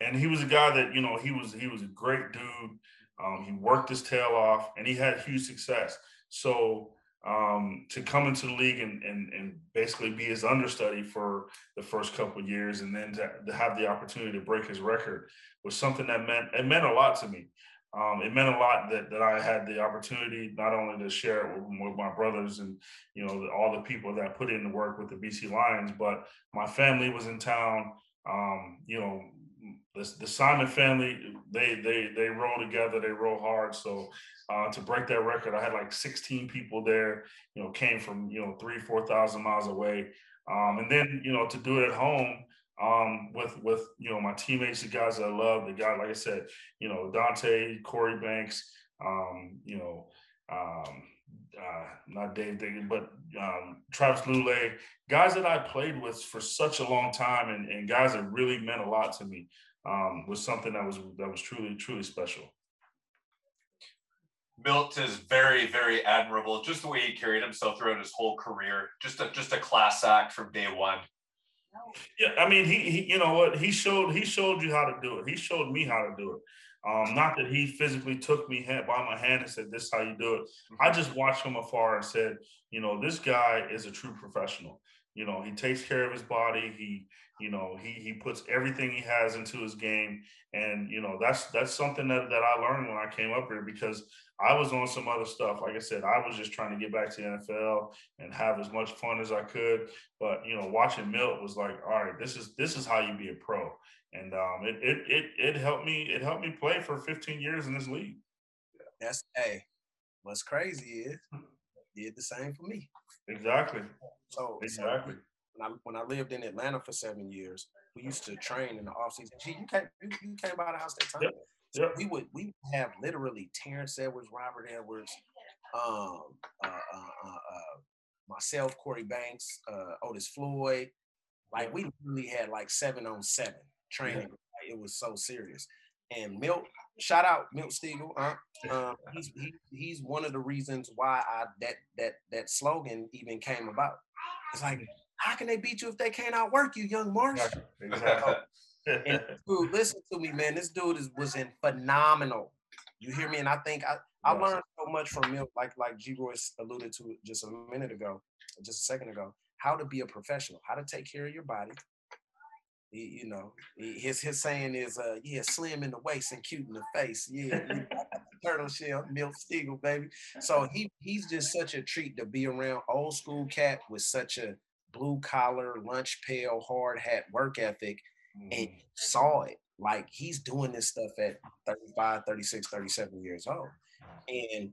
and he was a guy that you know he was he was a great dude. Um, he worked his tail off, and he had huge success. So um, to come into the league and, and and basically be his understudy for the first couple of years, and then to, to, have the opportunity to break his record was something that meant it meant a lot to me. Um, it meant a lot that that I had the opportunity not only to share it with, with my brothers and you know all the people that put in the work with the BC Lions, but my family was in town. Um, you know, the, the Simon family, they they they roll together, they roll hard. So uh, to break that record, I had like 16 people there. You know, came from you know three four thousand miles away, um, and then you know to do it at home um, with with you know my teammates, the guys that I love, the guy like I said, you know Dante, Korey Banks, um, you know. Um, uh, not Dave Dickenson, but um, Travis Lulay, guys that I played with for such a long time, and, and guys that really meant a lot to me um, was something that was that was truly truly special. Milt is very, very admirable. Just the way he carried himself throughout his whole career. Just a just a class act from day one. Yeah, I mean, he, he you know what he showed he showed you how to do it. He showed me how to do it. Um, not that he physically took me by my hand and said, "This is how you do it." I just watched from afar and said, "You know, this guy is a true professional. You know, he takes care of his body. He you know, he he puts everything he has into his game, and you know that's that's something that that I learned when I came up here because I was on some other stuff. Like I said, I was just trying to get back to the NFL and have as much fun as I could. But you know, watching Milt was like, all right, this is this is how you be a pro, and um, it it it it helped me it helped me play for 15 years in this league. That's hey, what's crazy is did the same for me. Exactly. So exactly. So when I when I lived in Atlanta for seven years, we used to train in the off season. Gee, you came you, you came by the house that time. Yep. So yep. we would we would have literally Terrence Edwards, Robert Edwards, um, uh, uh, uh, myself, Korey Banks, uh, Otis Floyd. Like we really had like seven on seven training. Like, it was so serious. And Milt, shout out Milt Stegall. Uh, um, he's he, he's one of the reasons why I that that that slogan even came about. It's like how can they beat you if they can't outwork you, young Marsh? Exactly. and dude, listen to me, man. This dude is was in phenomenal. You hear me? And I think I, I learned so much from him, like like G Royce alluded to just a minute ago, just a second ago, how to be a professional, how to take care of your body. He, you know, his his saying is, uh, yeah, slim in the waist and cute in the face. Yeah, turtle shell, Milt Stegall, baby. So he he's just such a treat to be around. Old school cat with such a blue collar, lunch pail, hard hat work ethic mm-hmm. and saw it. Like he's doing this stuff at 35, 36, 37 years old. And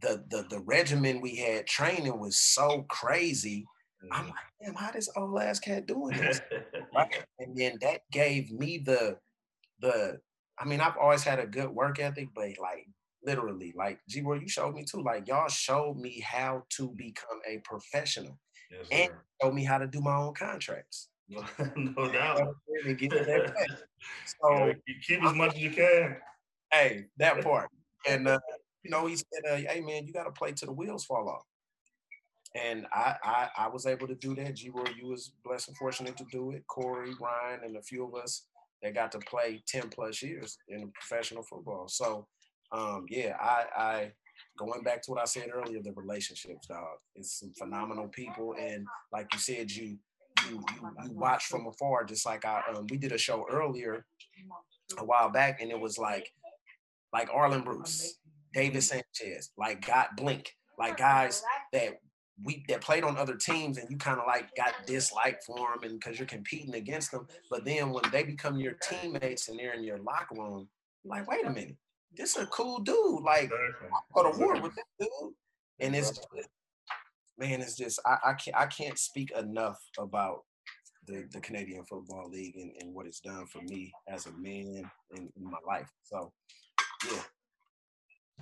the the the regimen we had training was so crazy. I'm mm-hmm. like, damn, how this old ass cat doing this? right? And then that gave me the the I mean, I've always had a good work ethic, but like literally, like G Roy, you showed me too. Like y'all showed me how to become a professional. Yes, and showed me how to do my own contracts. No, no doubt. so you keep as much as you can. Hey, that part. And uh, you know, he said, uh, "Hey, man, you got to play till the wheels fall off." And I, I, I was able to do that. G. You was blessed and fortunate to do it. Korey, Ryan, and a few of us that got to play ten plus years in professional football. So, um, yeah, I, I going back to what I said earlier, the relationships, dog. It's some phenomenal people, and like you said, you you you, you watch from afar, just like I um, we did a show earlier a while back, and it was like like Arland Bruce, David Sanchez, like got Blink, like guys that we that played on other teams and you kind of like got dislike for them and because you're competing against them but then when they become your teammates and they're in your locker room like wait a minute this is a cool dude. Like I go to war with this dude. And it's man, it's just I, I can't I can't speak enough about the, the Canadian Football League and, and what it's done for me as a man in, in my life. So, yeah,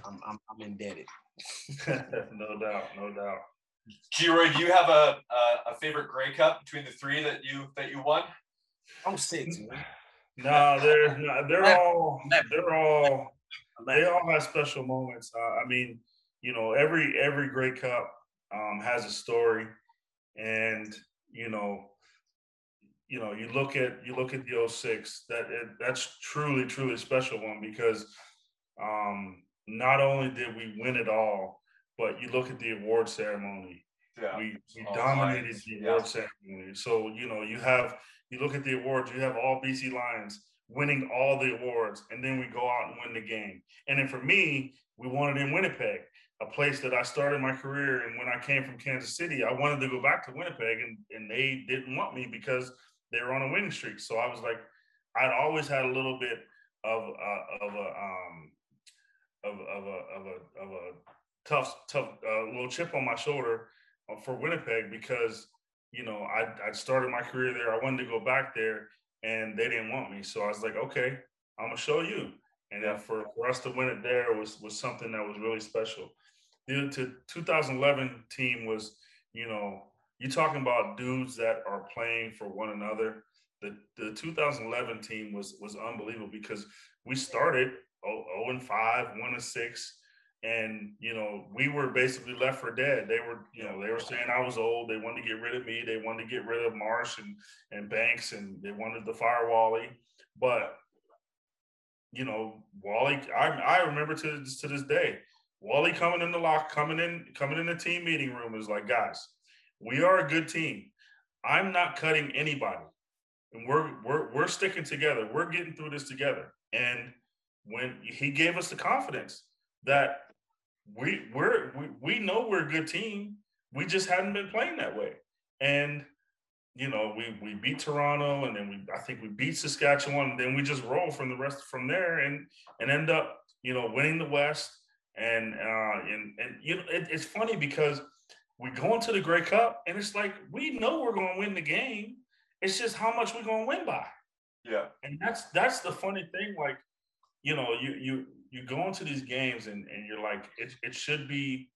I'm I'm, I'm indebted. no doubt, no doubt. G-Roy, do you have a, a a favorite Grey Cup between the three that you that you won? I'm man. No, they're no, they're all they're all they all have special moments. Uh, I mean, you know, every every Grey Cup um, has a story, and you know, you know, you look at you look at the 06, that it, that's truly truly special one because um, not only did we win it all, but you look at the award ceremony Yeah. we, we All dominated Lions, the yeah. award ceremony. So you know, you have you look at the awards, you have all BC Lions winning all the awards, and then we go out and win the game. And then for me, we won it in Winnipeg, a place that I started my career. And when I came from Kansas City, I wanted to go back to Winnipeg, and and they didn't want me because they were on a winning streak. So I was like, I'd always had a little bit of uh, of a um of of a of a of a tough tough uh, little chip on my shoulder uh, for Winnipeg because you know I I started my career there. I wanted to go back there, and they didn't want me. So I was like, okay, I'm gonna show you. And then for, for us to win it there was was something that was really special. The to 2011 team was, you know, you're talking about dudes that are playing for one another. The the 2011 team was was unbelievable because we started 0, 0 and 5, 1 and 6 and you know we were basically left for dead. They were you know they were saying i was old. They wanted to get rid of me. They wanted to get rid of marsh and and banks and they wanted to fire wally but you know wally i, I remember to, this- to this day wally coming in the lock coming in coming in the team meeting room is like guys we are a good team. I'm not cutting anybody. And we're we're we're sticking together. We're getting through this together. And when he gave us the confidence that we we're we, we know we're a good team. We just hadn't been playing that way. And you know, we we beat Toronto and then we I think we beat Saskatchewan, and then we just roll from the rest from there and and end up, you know, winning the West. And uh and and you know it, it's funny because we go into the Grey Cup and it's like we know we're gonna win the game. It's just how much we're gonna win by Yeah. and that's that's the funny thing like you know you you you go into these games and and you're like it, it should be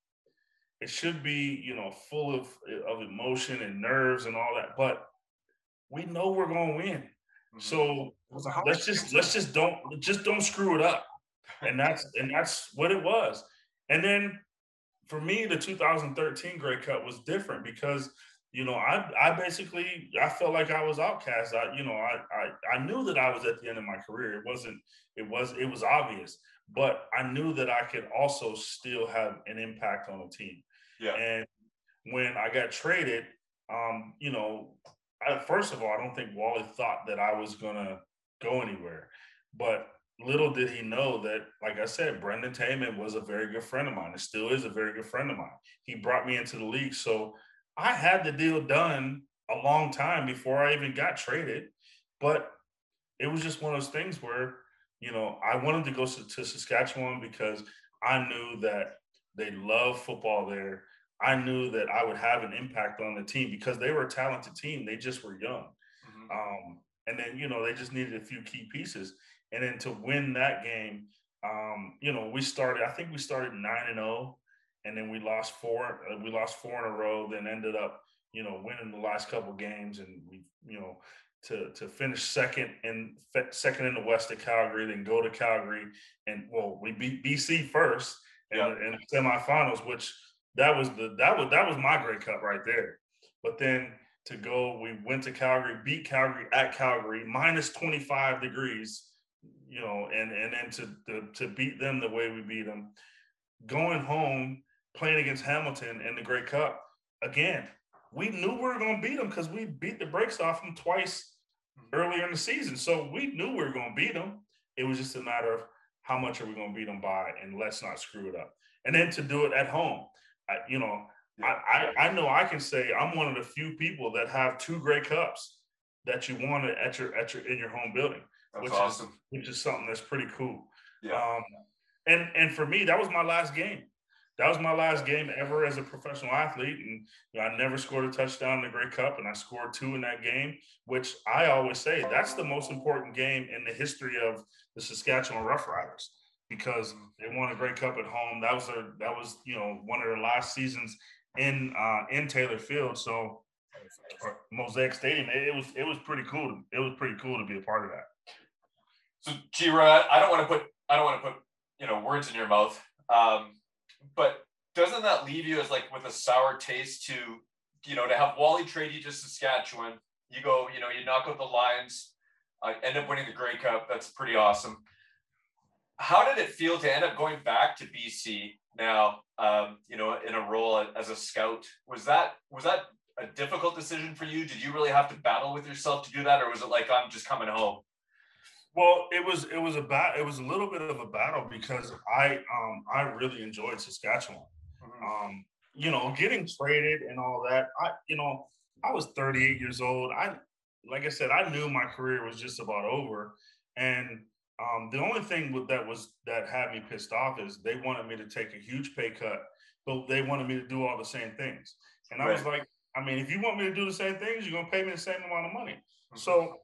it should be you know full of of emotion and nerves and all that but we know we're going to win. Mhm. so It was a hard let's just let's just don't just don't screw it up. And that's and that's what it was. And then for me the 2013 Grey Cup was different because you know I I basically I felt like I was outcast. I you know I I, I knew that I was at the end of my career. It wasn't it was it was obvious but I knew that I could also still have an impact on a team Yeah. and when I got traded um you know I, first of all, I don't think Wally thought that I was gonna go anywhere. But little did he know that, like I said, Brendan Taman was a very good friend of mine. It still is a very good friend of mine. He brought me into the league, so I had the deal done a long time before I even got traded. But it was just one of those things where, you know, I wanted to go to, to Saskatchewan because I knew that they love football there. I knew that I would have an impact on the team because they were a talented team. They just were young. Mhm. Um, and then, you know, they just needed a few key pieces. And then to win that game, um, you know, we started, I think we started 9 and 0, and then we lost four, uh, we lost four in a row, then ended up, you know, winning the last couple games. And we, you know, to, to finish second in second in the West at Calgary, then go to Calgary, and well, we beat BC first in, the, in the semifinals, which that was the that was that was my Grey Cup right there. But then to go, we went to Calgary, beat Calgary at Calgary, minus 25 degrees, you know, and and then to to, to beat them the way we beat them, going home, playing against Hamilton in the Grey Cup again. We knew we were going to beat them because we beat the brakes off them twice earlier in the season. So we knew we were going to beat them. It was just a matter of how much are we going to beat them by, and let's not screw it up. And then to do it at home, I, you know. I, I I know I can say I'm one of the few people that have two Grey Cups that you won it at your at your in your home building, That's which awesome. is which is something that's pretty cool. Yeah. Um, and and for me, that was my last game. That was my last game ever as a professional athlete, and you know, I never scored a touchdown in the Grey Cup, and I scored two in that game. Which I always say that's the most important game in the history of the Saskatchewan Roughriders because they won a Grey Cup at home. That was their that was you know one of their last seasons in uh, in Taylor Field. So Mosaic Stadium. It, was it was pretty cool. To, it was pretty cool to be a part of that. So Rod, I don't want to put I don't want to put you know words in your mouth. Um, but doesn't that leave you as like with a sour taste to you know to have Wally trade you to Saskatchewan? You go, you know, you knock out the Lions, uh, end up winning the Grey Cup. That's pretty awesome. How did it feel to end up going back to BC now? Um, you know, in a role as a scout. Was that was that a difficult decision for you? Did you really have to battle with yourself to do that, or was it like I'm just coming home? Well, it was it was a bat it was a little bit of a battle because I um I really enjoyed Saskatchewan. Mm-hmm. Um, you know, getting traded and all that. I you know, I was 38 years old. I like I said, I knew my career was just about over. And um, the only thing that was that had me pissed off is they wanted me to take a huge pay cut, but they wanted me to do all the same things. And I was like, I mean, if you want me to do the same things, you're gonna pay me the same amount of money. Mm-hmm. So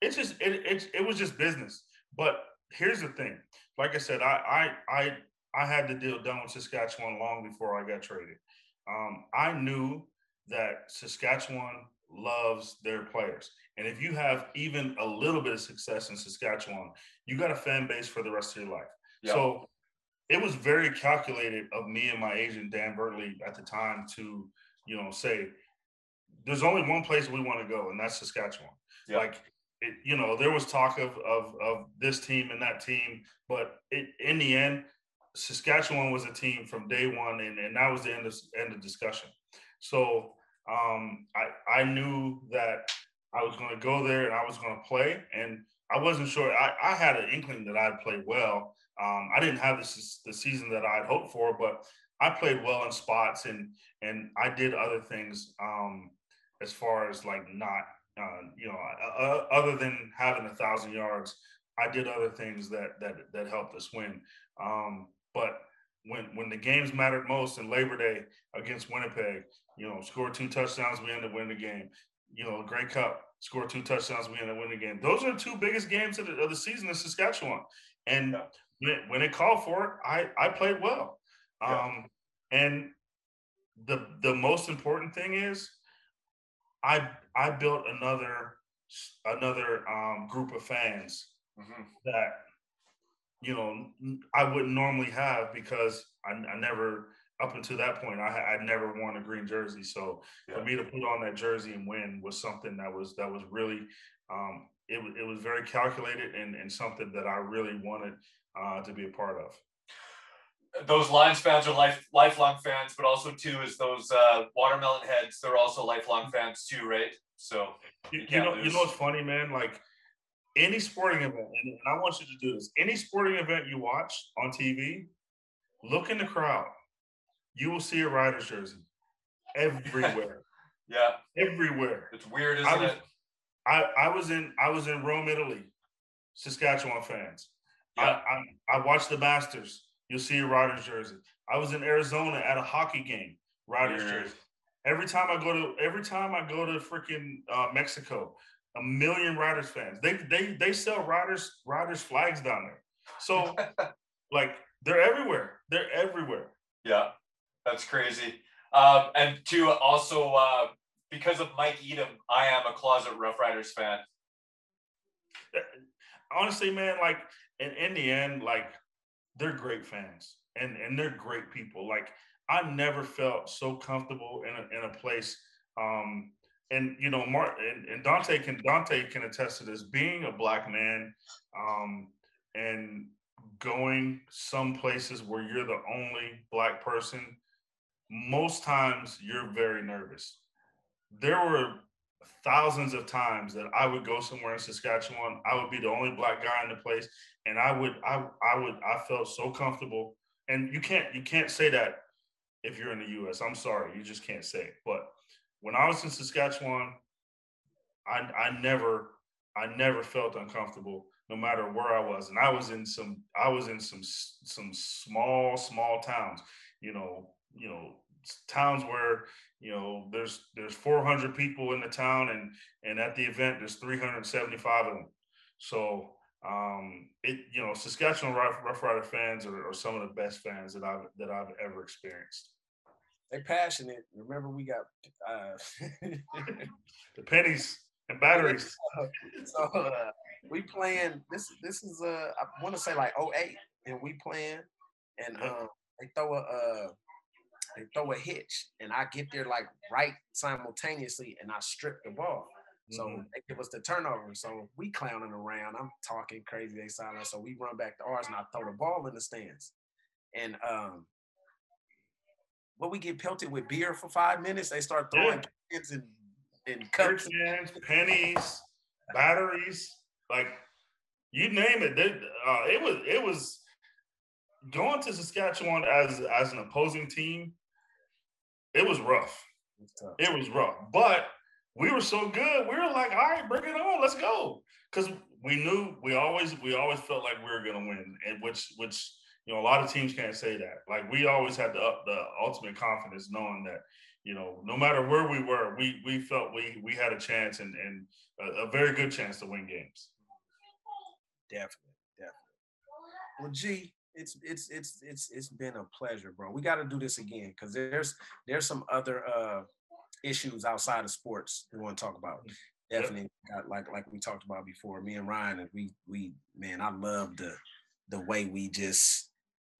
it's just it, it it was just business. But here's the thing. Like I said, I I I I had the deal done with Saskatchewan long before I got traded. Um, I knew that Saskatchewan loves their players. And if you have even a little bit of success in Saskatchewan, you got a fan base for the rest of your life. Yep. So it was very calculated of me and my agent Dan Bertley at the time to, you know, say there's only one place we want to go, and that's Saskatchewan. Yep. Like it, you know, there was talk of of of this team and that team, but it, in the end, Saskatchewan was a team from day one, and, and that was the end of end of discussion. So um, I I knew that I was going to go there and I was going to play, and I wasn't sure. I, I had an inkling that I'd play well. Um, I didn't have this the season that I'd hoped for, but I played well in spots and and I did other things um, as far as like not uh, you know uh, other than having a thousand yards. I did other things that that that helped us win. Um, but when when the games mattered most in Labor Day against Winnipeg, you know, score two touchdowns, we end up winning the game. You know, Grey Cup, score two touchdowns, we end up winning the game. Those are the two biggest games of the, of the season in Saskatchewan. And when it, when it called for it, I I played well. Um, and the the most important thing is I I built another another um, group of fans mm-hmm. that you know I wouldn't normally have because I, I never up until that point I I never worn a green jersey. So yeah. for me to put on that jersey and win was something that was that was really um, it it was very calculated and and something that I really wanted uh, to be a part of those Lions fans are life lifelong fans, but also too is those uh, watermelon heads. They're also lifelong fans too, right? So you, you know, you know what's funny, man? Like any sporting event, and I want you to do this. Any sporting event you watch on TV, look in the crowd. You will see a Riders jersey everywhere. yeah, everywhere. It's weird, isn't I was, it? I, I was in I was in Rome, Italy. Saskatchewan fans. Yeah. I, I, I watched the Masters. You'll see a Riders jersey. I was in Arizona at a hockey game, Riders Weird. jersey. Every time I go to every time I go to freaking uh, Mexico, a million Riders fans. They they they sell Riders Riders flags down there. So like they're everywhere. They're everywhere. Yeah, that's crazy. Um, and to also uh, because of Mike Edom, I am a closet Rough Riders fan. Honestly, man, like in, in the end, like they're great fans and and they're great people. Like I never felt so comfortable in a, in a place. Um, and you know, Mark and, and, Dante can Dante can attest to this. Being a black man, um, and going some places where you're the only black person, most times you're very nervous. There were thousands of times that I would go somewhere in Saskatchewan. I would be the only black guy in the place, and I would, I, I would, I felt so comfortable. And you can't, you can't say that if you're in the U.S. I'm sorry, you just can't say it. But when I was in Saskatchewan, I, I never, I never felt uncomfortable, no matter where I was. And I was in some, I was in some, some small, small towns. you know, you know, towns where you know there's there's 400 people in the town and and at the event there's 375 of them so um it you know saskatchewan rough, rough rider fans are, are some of the best fans that i've that i've ever experienced. They're passionate. Remember we got uh the pennies and batteries. So uh, we playing this this is uh i want to say like 08 and we playing and um they throw a uh they throw a hitch and I get there like right simultaneously and I strip the ball. So mm-hmm. they give us the turnover. So we clowning around. I'm talking crazy. They silent. So we run back to ours and I throw the ball in the stands. And um but we get pelted with beer for five minutes. They start throwing yeah. and, and cups. Cans, pennies, batteries, like you name it. They, uh, it was it was going to Saskatchewan as as an opposing team it was rough. It was rough, but we were so good. We were like, all right, bring it on, let's go, because we knew we always we always felt like we were gonna win, and which which you know a lot of teams can't say that. Like we always had the the ultimate confidence, knowing that you know no matter where we were, we we felt we we had a chance and and a, a very good chance to win games. Definitely, definitely. Well, G, it's it's it's it's it's been a pleasure, bro. We got to do this again because there's there's some other uh issues outside of sports we want to talk about. Mm, Definitely, got, like like we talked about before. Me and Ryan, and we we man, I love the the way we just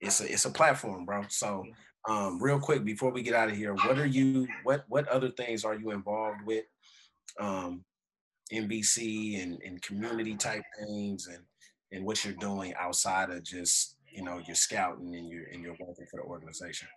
it's a it's a platform, bro. So mm. um real quick before we get out of here, what are you what what other things are you involved with? Um NBC and, and community type things and and what you're doing outside of just you know you're scouting and you're and you're working for the organization?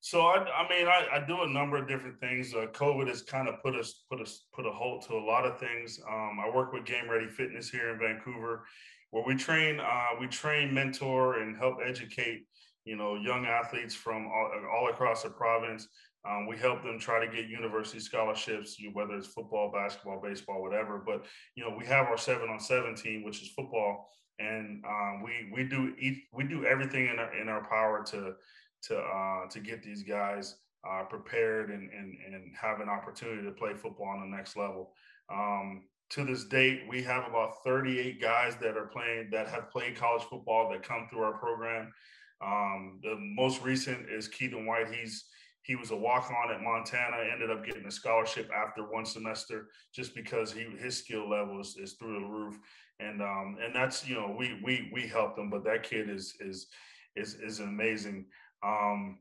So I, I mean, I, I do a number of different things. Uh, COVID has kind of put us put us put a halt to a lot of things. Um, I work with Game Ready Fitness here in Vancouver, where we train uh, we train, mentor, and help educate you know young athletes from all, all across the province. Um, we help them try to get university scholarships, you, whether it's football, basketball, baseball, whatever. But you know, we have our seven on seven team, which is football, and um, we we do eat, we do everything in our in our power to to uh, to get these guys uh, prepared and, and and have an opportunity to play football on the next level. Um, to this date, we have about 38 guys that are playing that have played college football that come through our program. Um, the most recent is Keaton White. He's he was a walk on at Montana, ended up getting a scholarship after one semester just because he his skill level is, is through the roof and um, and that's you know we we we helped him, but that kid is is is is amazing. Um,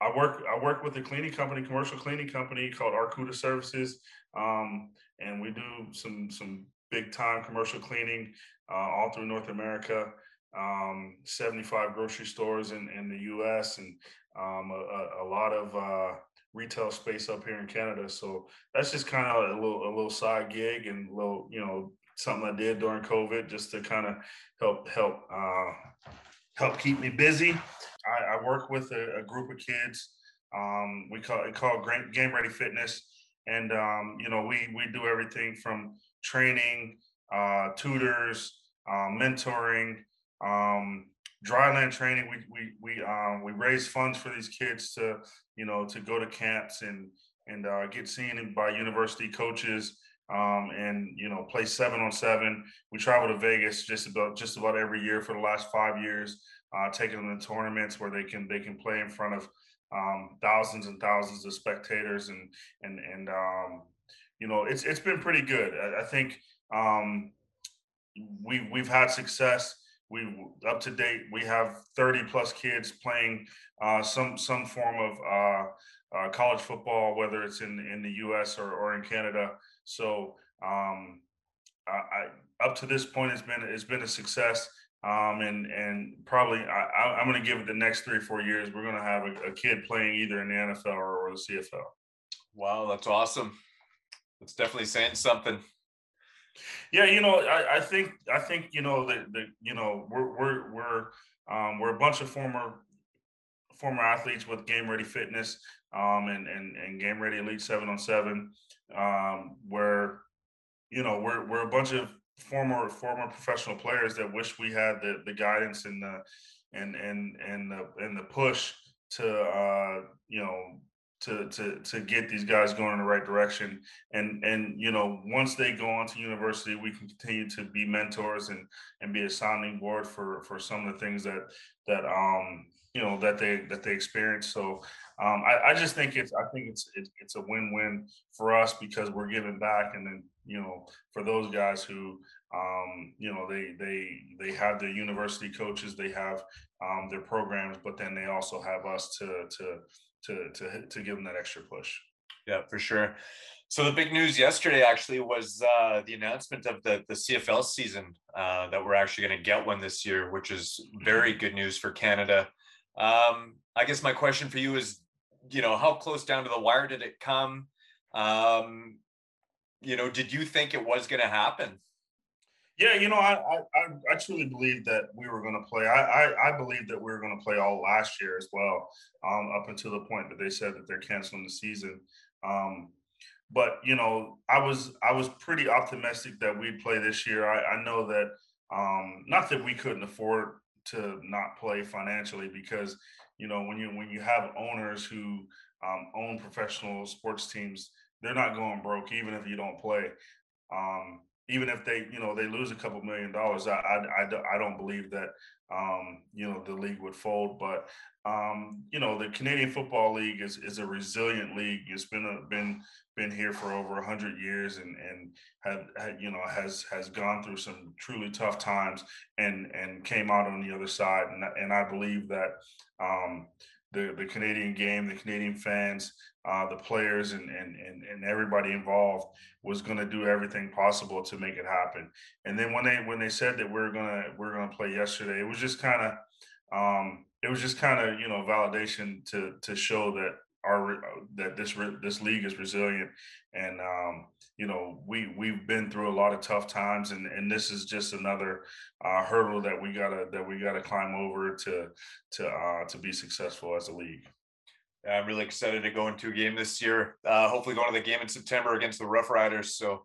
I work I work with a cleaning company, commercial cleaning company called Arcuda Services, um, and we do some some big time commercial cleaning uh, all through North America. Um, 75 grocery stores in, in the U.S. and um, a, a, lot of uh, retail space up here in Canada. So that's just kind of a little a little side gig and a little you know something I did during COVID just to kind of help help uh, help keep me busy. I, I work with a, a, group of kids. Um, we call it called Game Ready Fitness, and um, you know we we do everything from training, uh, tutors, uh, mentoring, um, dryland training. We we we um, we raise funds for these kids to you know to go to camps and and uh, get seen by university coaches um, and you know play seven on seven. We travel to Vegas just about just about every year for the last five years, uh, taking them to tournaments where they can they can play in front of um, thousands and thousands of spectators and and and um, you know it's it's been pretty good. I, I think um, we we've had success. We up to date. We have 30 plus kids playing uh, some some form of uh, uh, college football, whether it's in in the U.S. or, or in Canada. So um, I, up to this point, it's been it's been a success. Um, and and probably I, am going to give it the next three or four years. We're going to have a, a, kid playing either in the NFL or, or the CFL. Wow, that's awesome. That's definitely saying something. Yeah, you know, I, I think I think you know that the you know we're we're we're um, we're a bunch of former former athletes with Game Ready Fitness um, and, and and Game Ready Elite Seven on Seven, um, where you know we're we're a bunch of former former professional players that wish we had the the guidance and the and and and the and the push to uh, you know to to to get these guys going in the right direction. And and you know once they go on to university we can continue to be mentors and and be a sounding board for for some of the things that that um you know that they that they experience. So um i, I just think it's i think it's, it's it's a win-win for us because we're giving back and then you know for those guys who um you know they they they have their university coaches they have um their programs but then they also have us to to to to to give them that extra push. Yeah, for sure. So the big news yesterday actually was uh, the announcement of the the CFL season uh, that we're actually going to get one this year, which is very good news for Canada. Um, I guess my question for you is, you know, how close down to the wire did it come? Um, you know, did you think it was going to happen? Yeah, you know, I I, I truly believe that we were going to play. I, I I believe that we were going to play all last year as well, um, up until the point that they said that they're canceling the season. Um, but you know, I was I was pretty optimistic that we'd play this year. I, I know that um, not that we couldn't afford to not play financially because you know when you when you have owners who um, own professional sports teams, they're not going broke even if you don't play. Um, even if they, you know, they lose a couple million dollars, I, I, I, I don't believe that, um, you know, the league would fold. But, um, you know, the Canadian Football League is is a resilient league. It's been a, been been here for over hundred years, and and had, had you know has has gone through some truly tough times, and and came out on the other side. And and I believe that. Um, the, the Canadian game, the Canadian fans, uh, the players, and, and and and everybody involved was going to do everything possible to make it happen. And then when they when they said that we're gonna we're gonna play yesterday, it was just kind of um, it was just kind of you know validation to to show that our that this this league is resilient and um, you know we we've been through a lot of tough times and and this is just another uh, hurdle that we gotta that we gotta climb over to to uh, to be successful as a league. I'm really excited to go into a game this year. Uh, hopefully, going to the game in September against the Rough Riders. So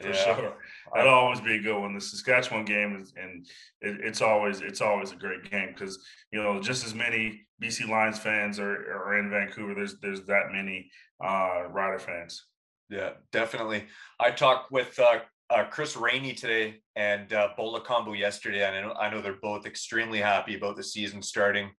for yeah. sure. That'll always be a good one. The Saskatchewan game is, and it, it's always it's always a great game because you know just as many BC Lions fans are, are in Vancouver. There's there's that many uh, Rider fans. Yeah, definitely. I talked with uh, uh, Chris Rainey today and uh, Bo Lokombo yesterday, and I know, I know they're both extremely happy about the season starting.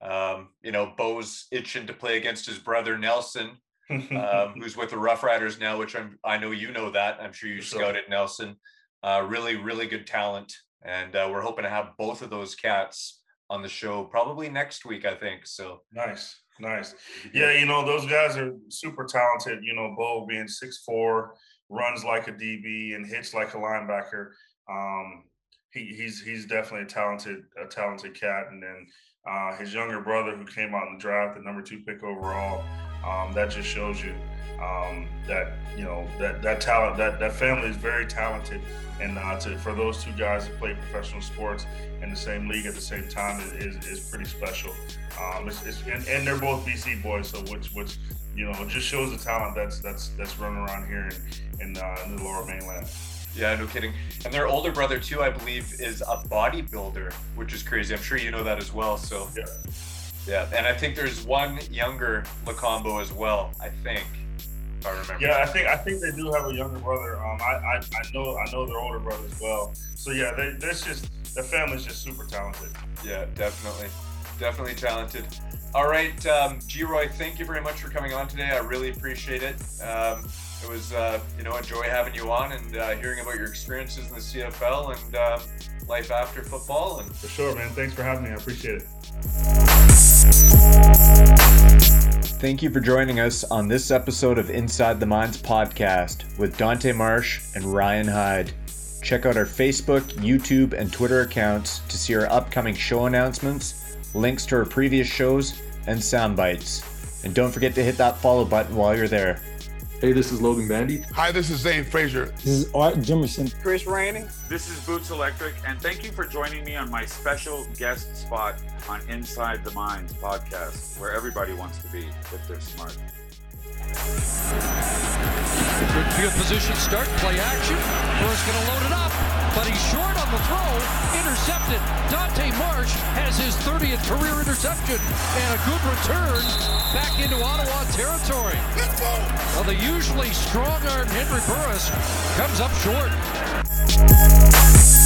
Um, you know, Bo's itching to play against his brother Nelson, um, who's with the Rough Riders now, which I'm I know you know that. I'm sure you sure. scouted Nelson. Uh, really, really good talent, and uh, we're hoping to have both of those cats on the show probably next week. I think so. Nice, nice. Yeah, you know those guys are super talented. You know, Bo being six four, runs like a DB and hits like a linebacker. Um, he, he's he's definitely a talented a talented cat, and then uh, his younger brother who came out in the draft, the number two pick overall. Um, that just shows you um, that you know that that talent that that family is very talented, and uh, to, for those two guys to play professional sports in the same league at the same time is, is, is pretty special. Um, it's, it's, and, and, they're both BC boys, so which which you know just shows the talent that's that's that's running around here in in, uh, in the Lower Mainland. Yeah, no kidding. And their older brother too, I believe, is a bodybuilder, which is crazy. I'm sure you know that as well. So yeah. Yeah, and I think there's one younger Lokombo as well. I think, if I remember. Yeah, I think I think they do have a younger brother. Um, I I, I know I know their older brother as well. So yeah, they that's just the family's just super talented. Yeah, definitely, definitely talented. All right, um, G Roy, thank you very much for coming on today. I really appreciate it. Um, it was uh, you know enjoy having you on and uh, hearing about your experiences in the CFL and um, life after football. And for sure, man. Thanks for having me. I appreciate it. Thank you for joining us on this episode of Inside the Minds podcast with Dante Marsh and Ryan Heid. Check out our Facebook, YouTube, and Twitter accounts to see our upcoming show announcements, links to our previous shows, and sound bites. And don't forget to hit that follow button while you're there. Hey, this is Logan Bandy. Hi, this is Zane Frazier. This is Art Jimerson. Chris Rainey. This is Boots Electric, and thank you for joining me on my special guest spot on Inside the Minds podcast, where everybody wants to be if they're smart. Good field position start, play action. First going to load it up, but he's short on the throw, intercepted. Dante Marsh has his 30th career interception and a good return back into Ottawa territory. Well, the usually strong-armed Henry Burris comes up short.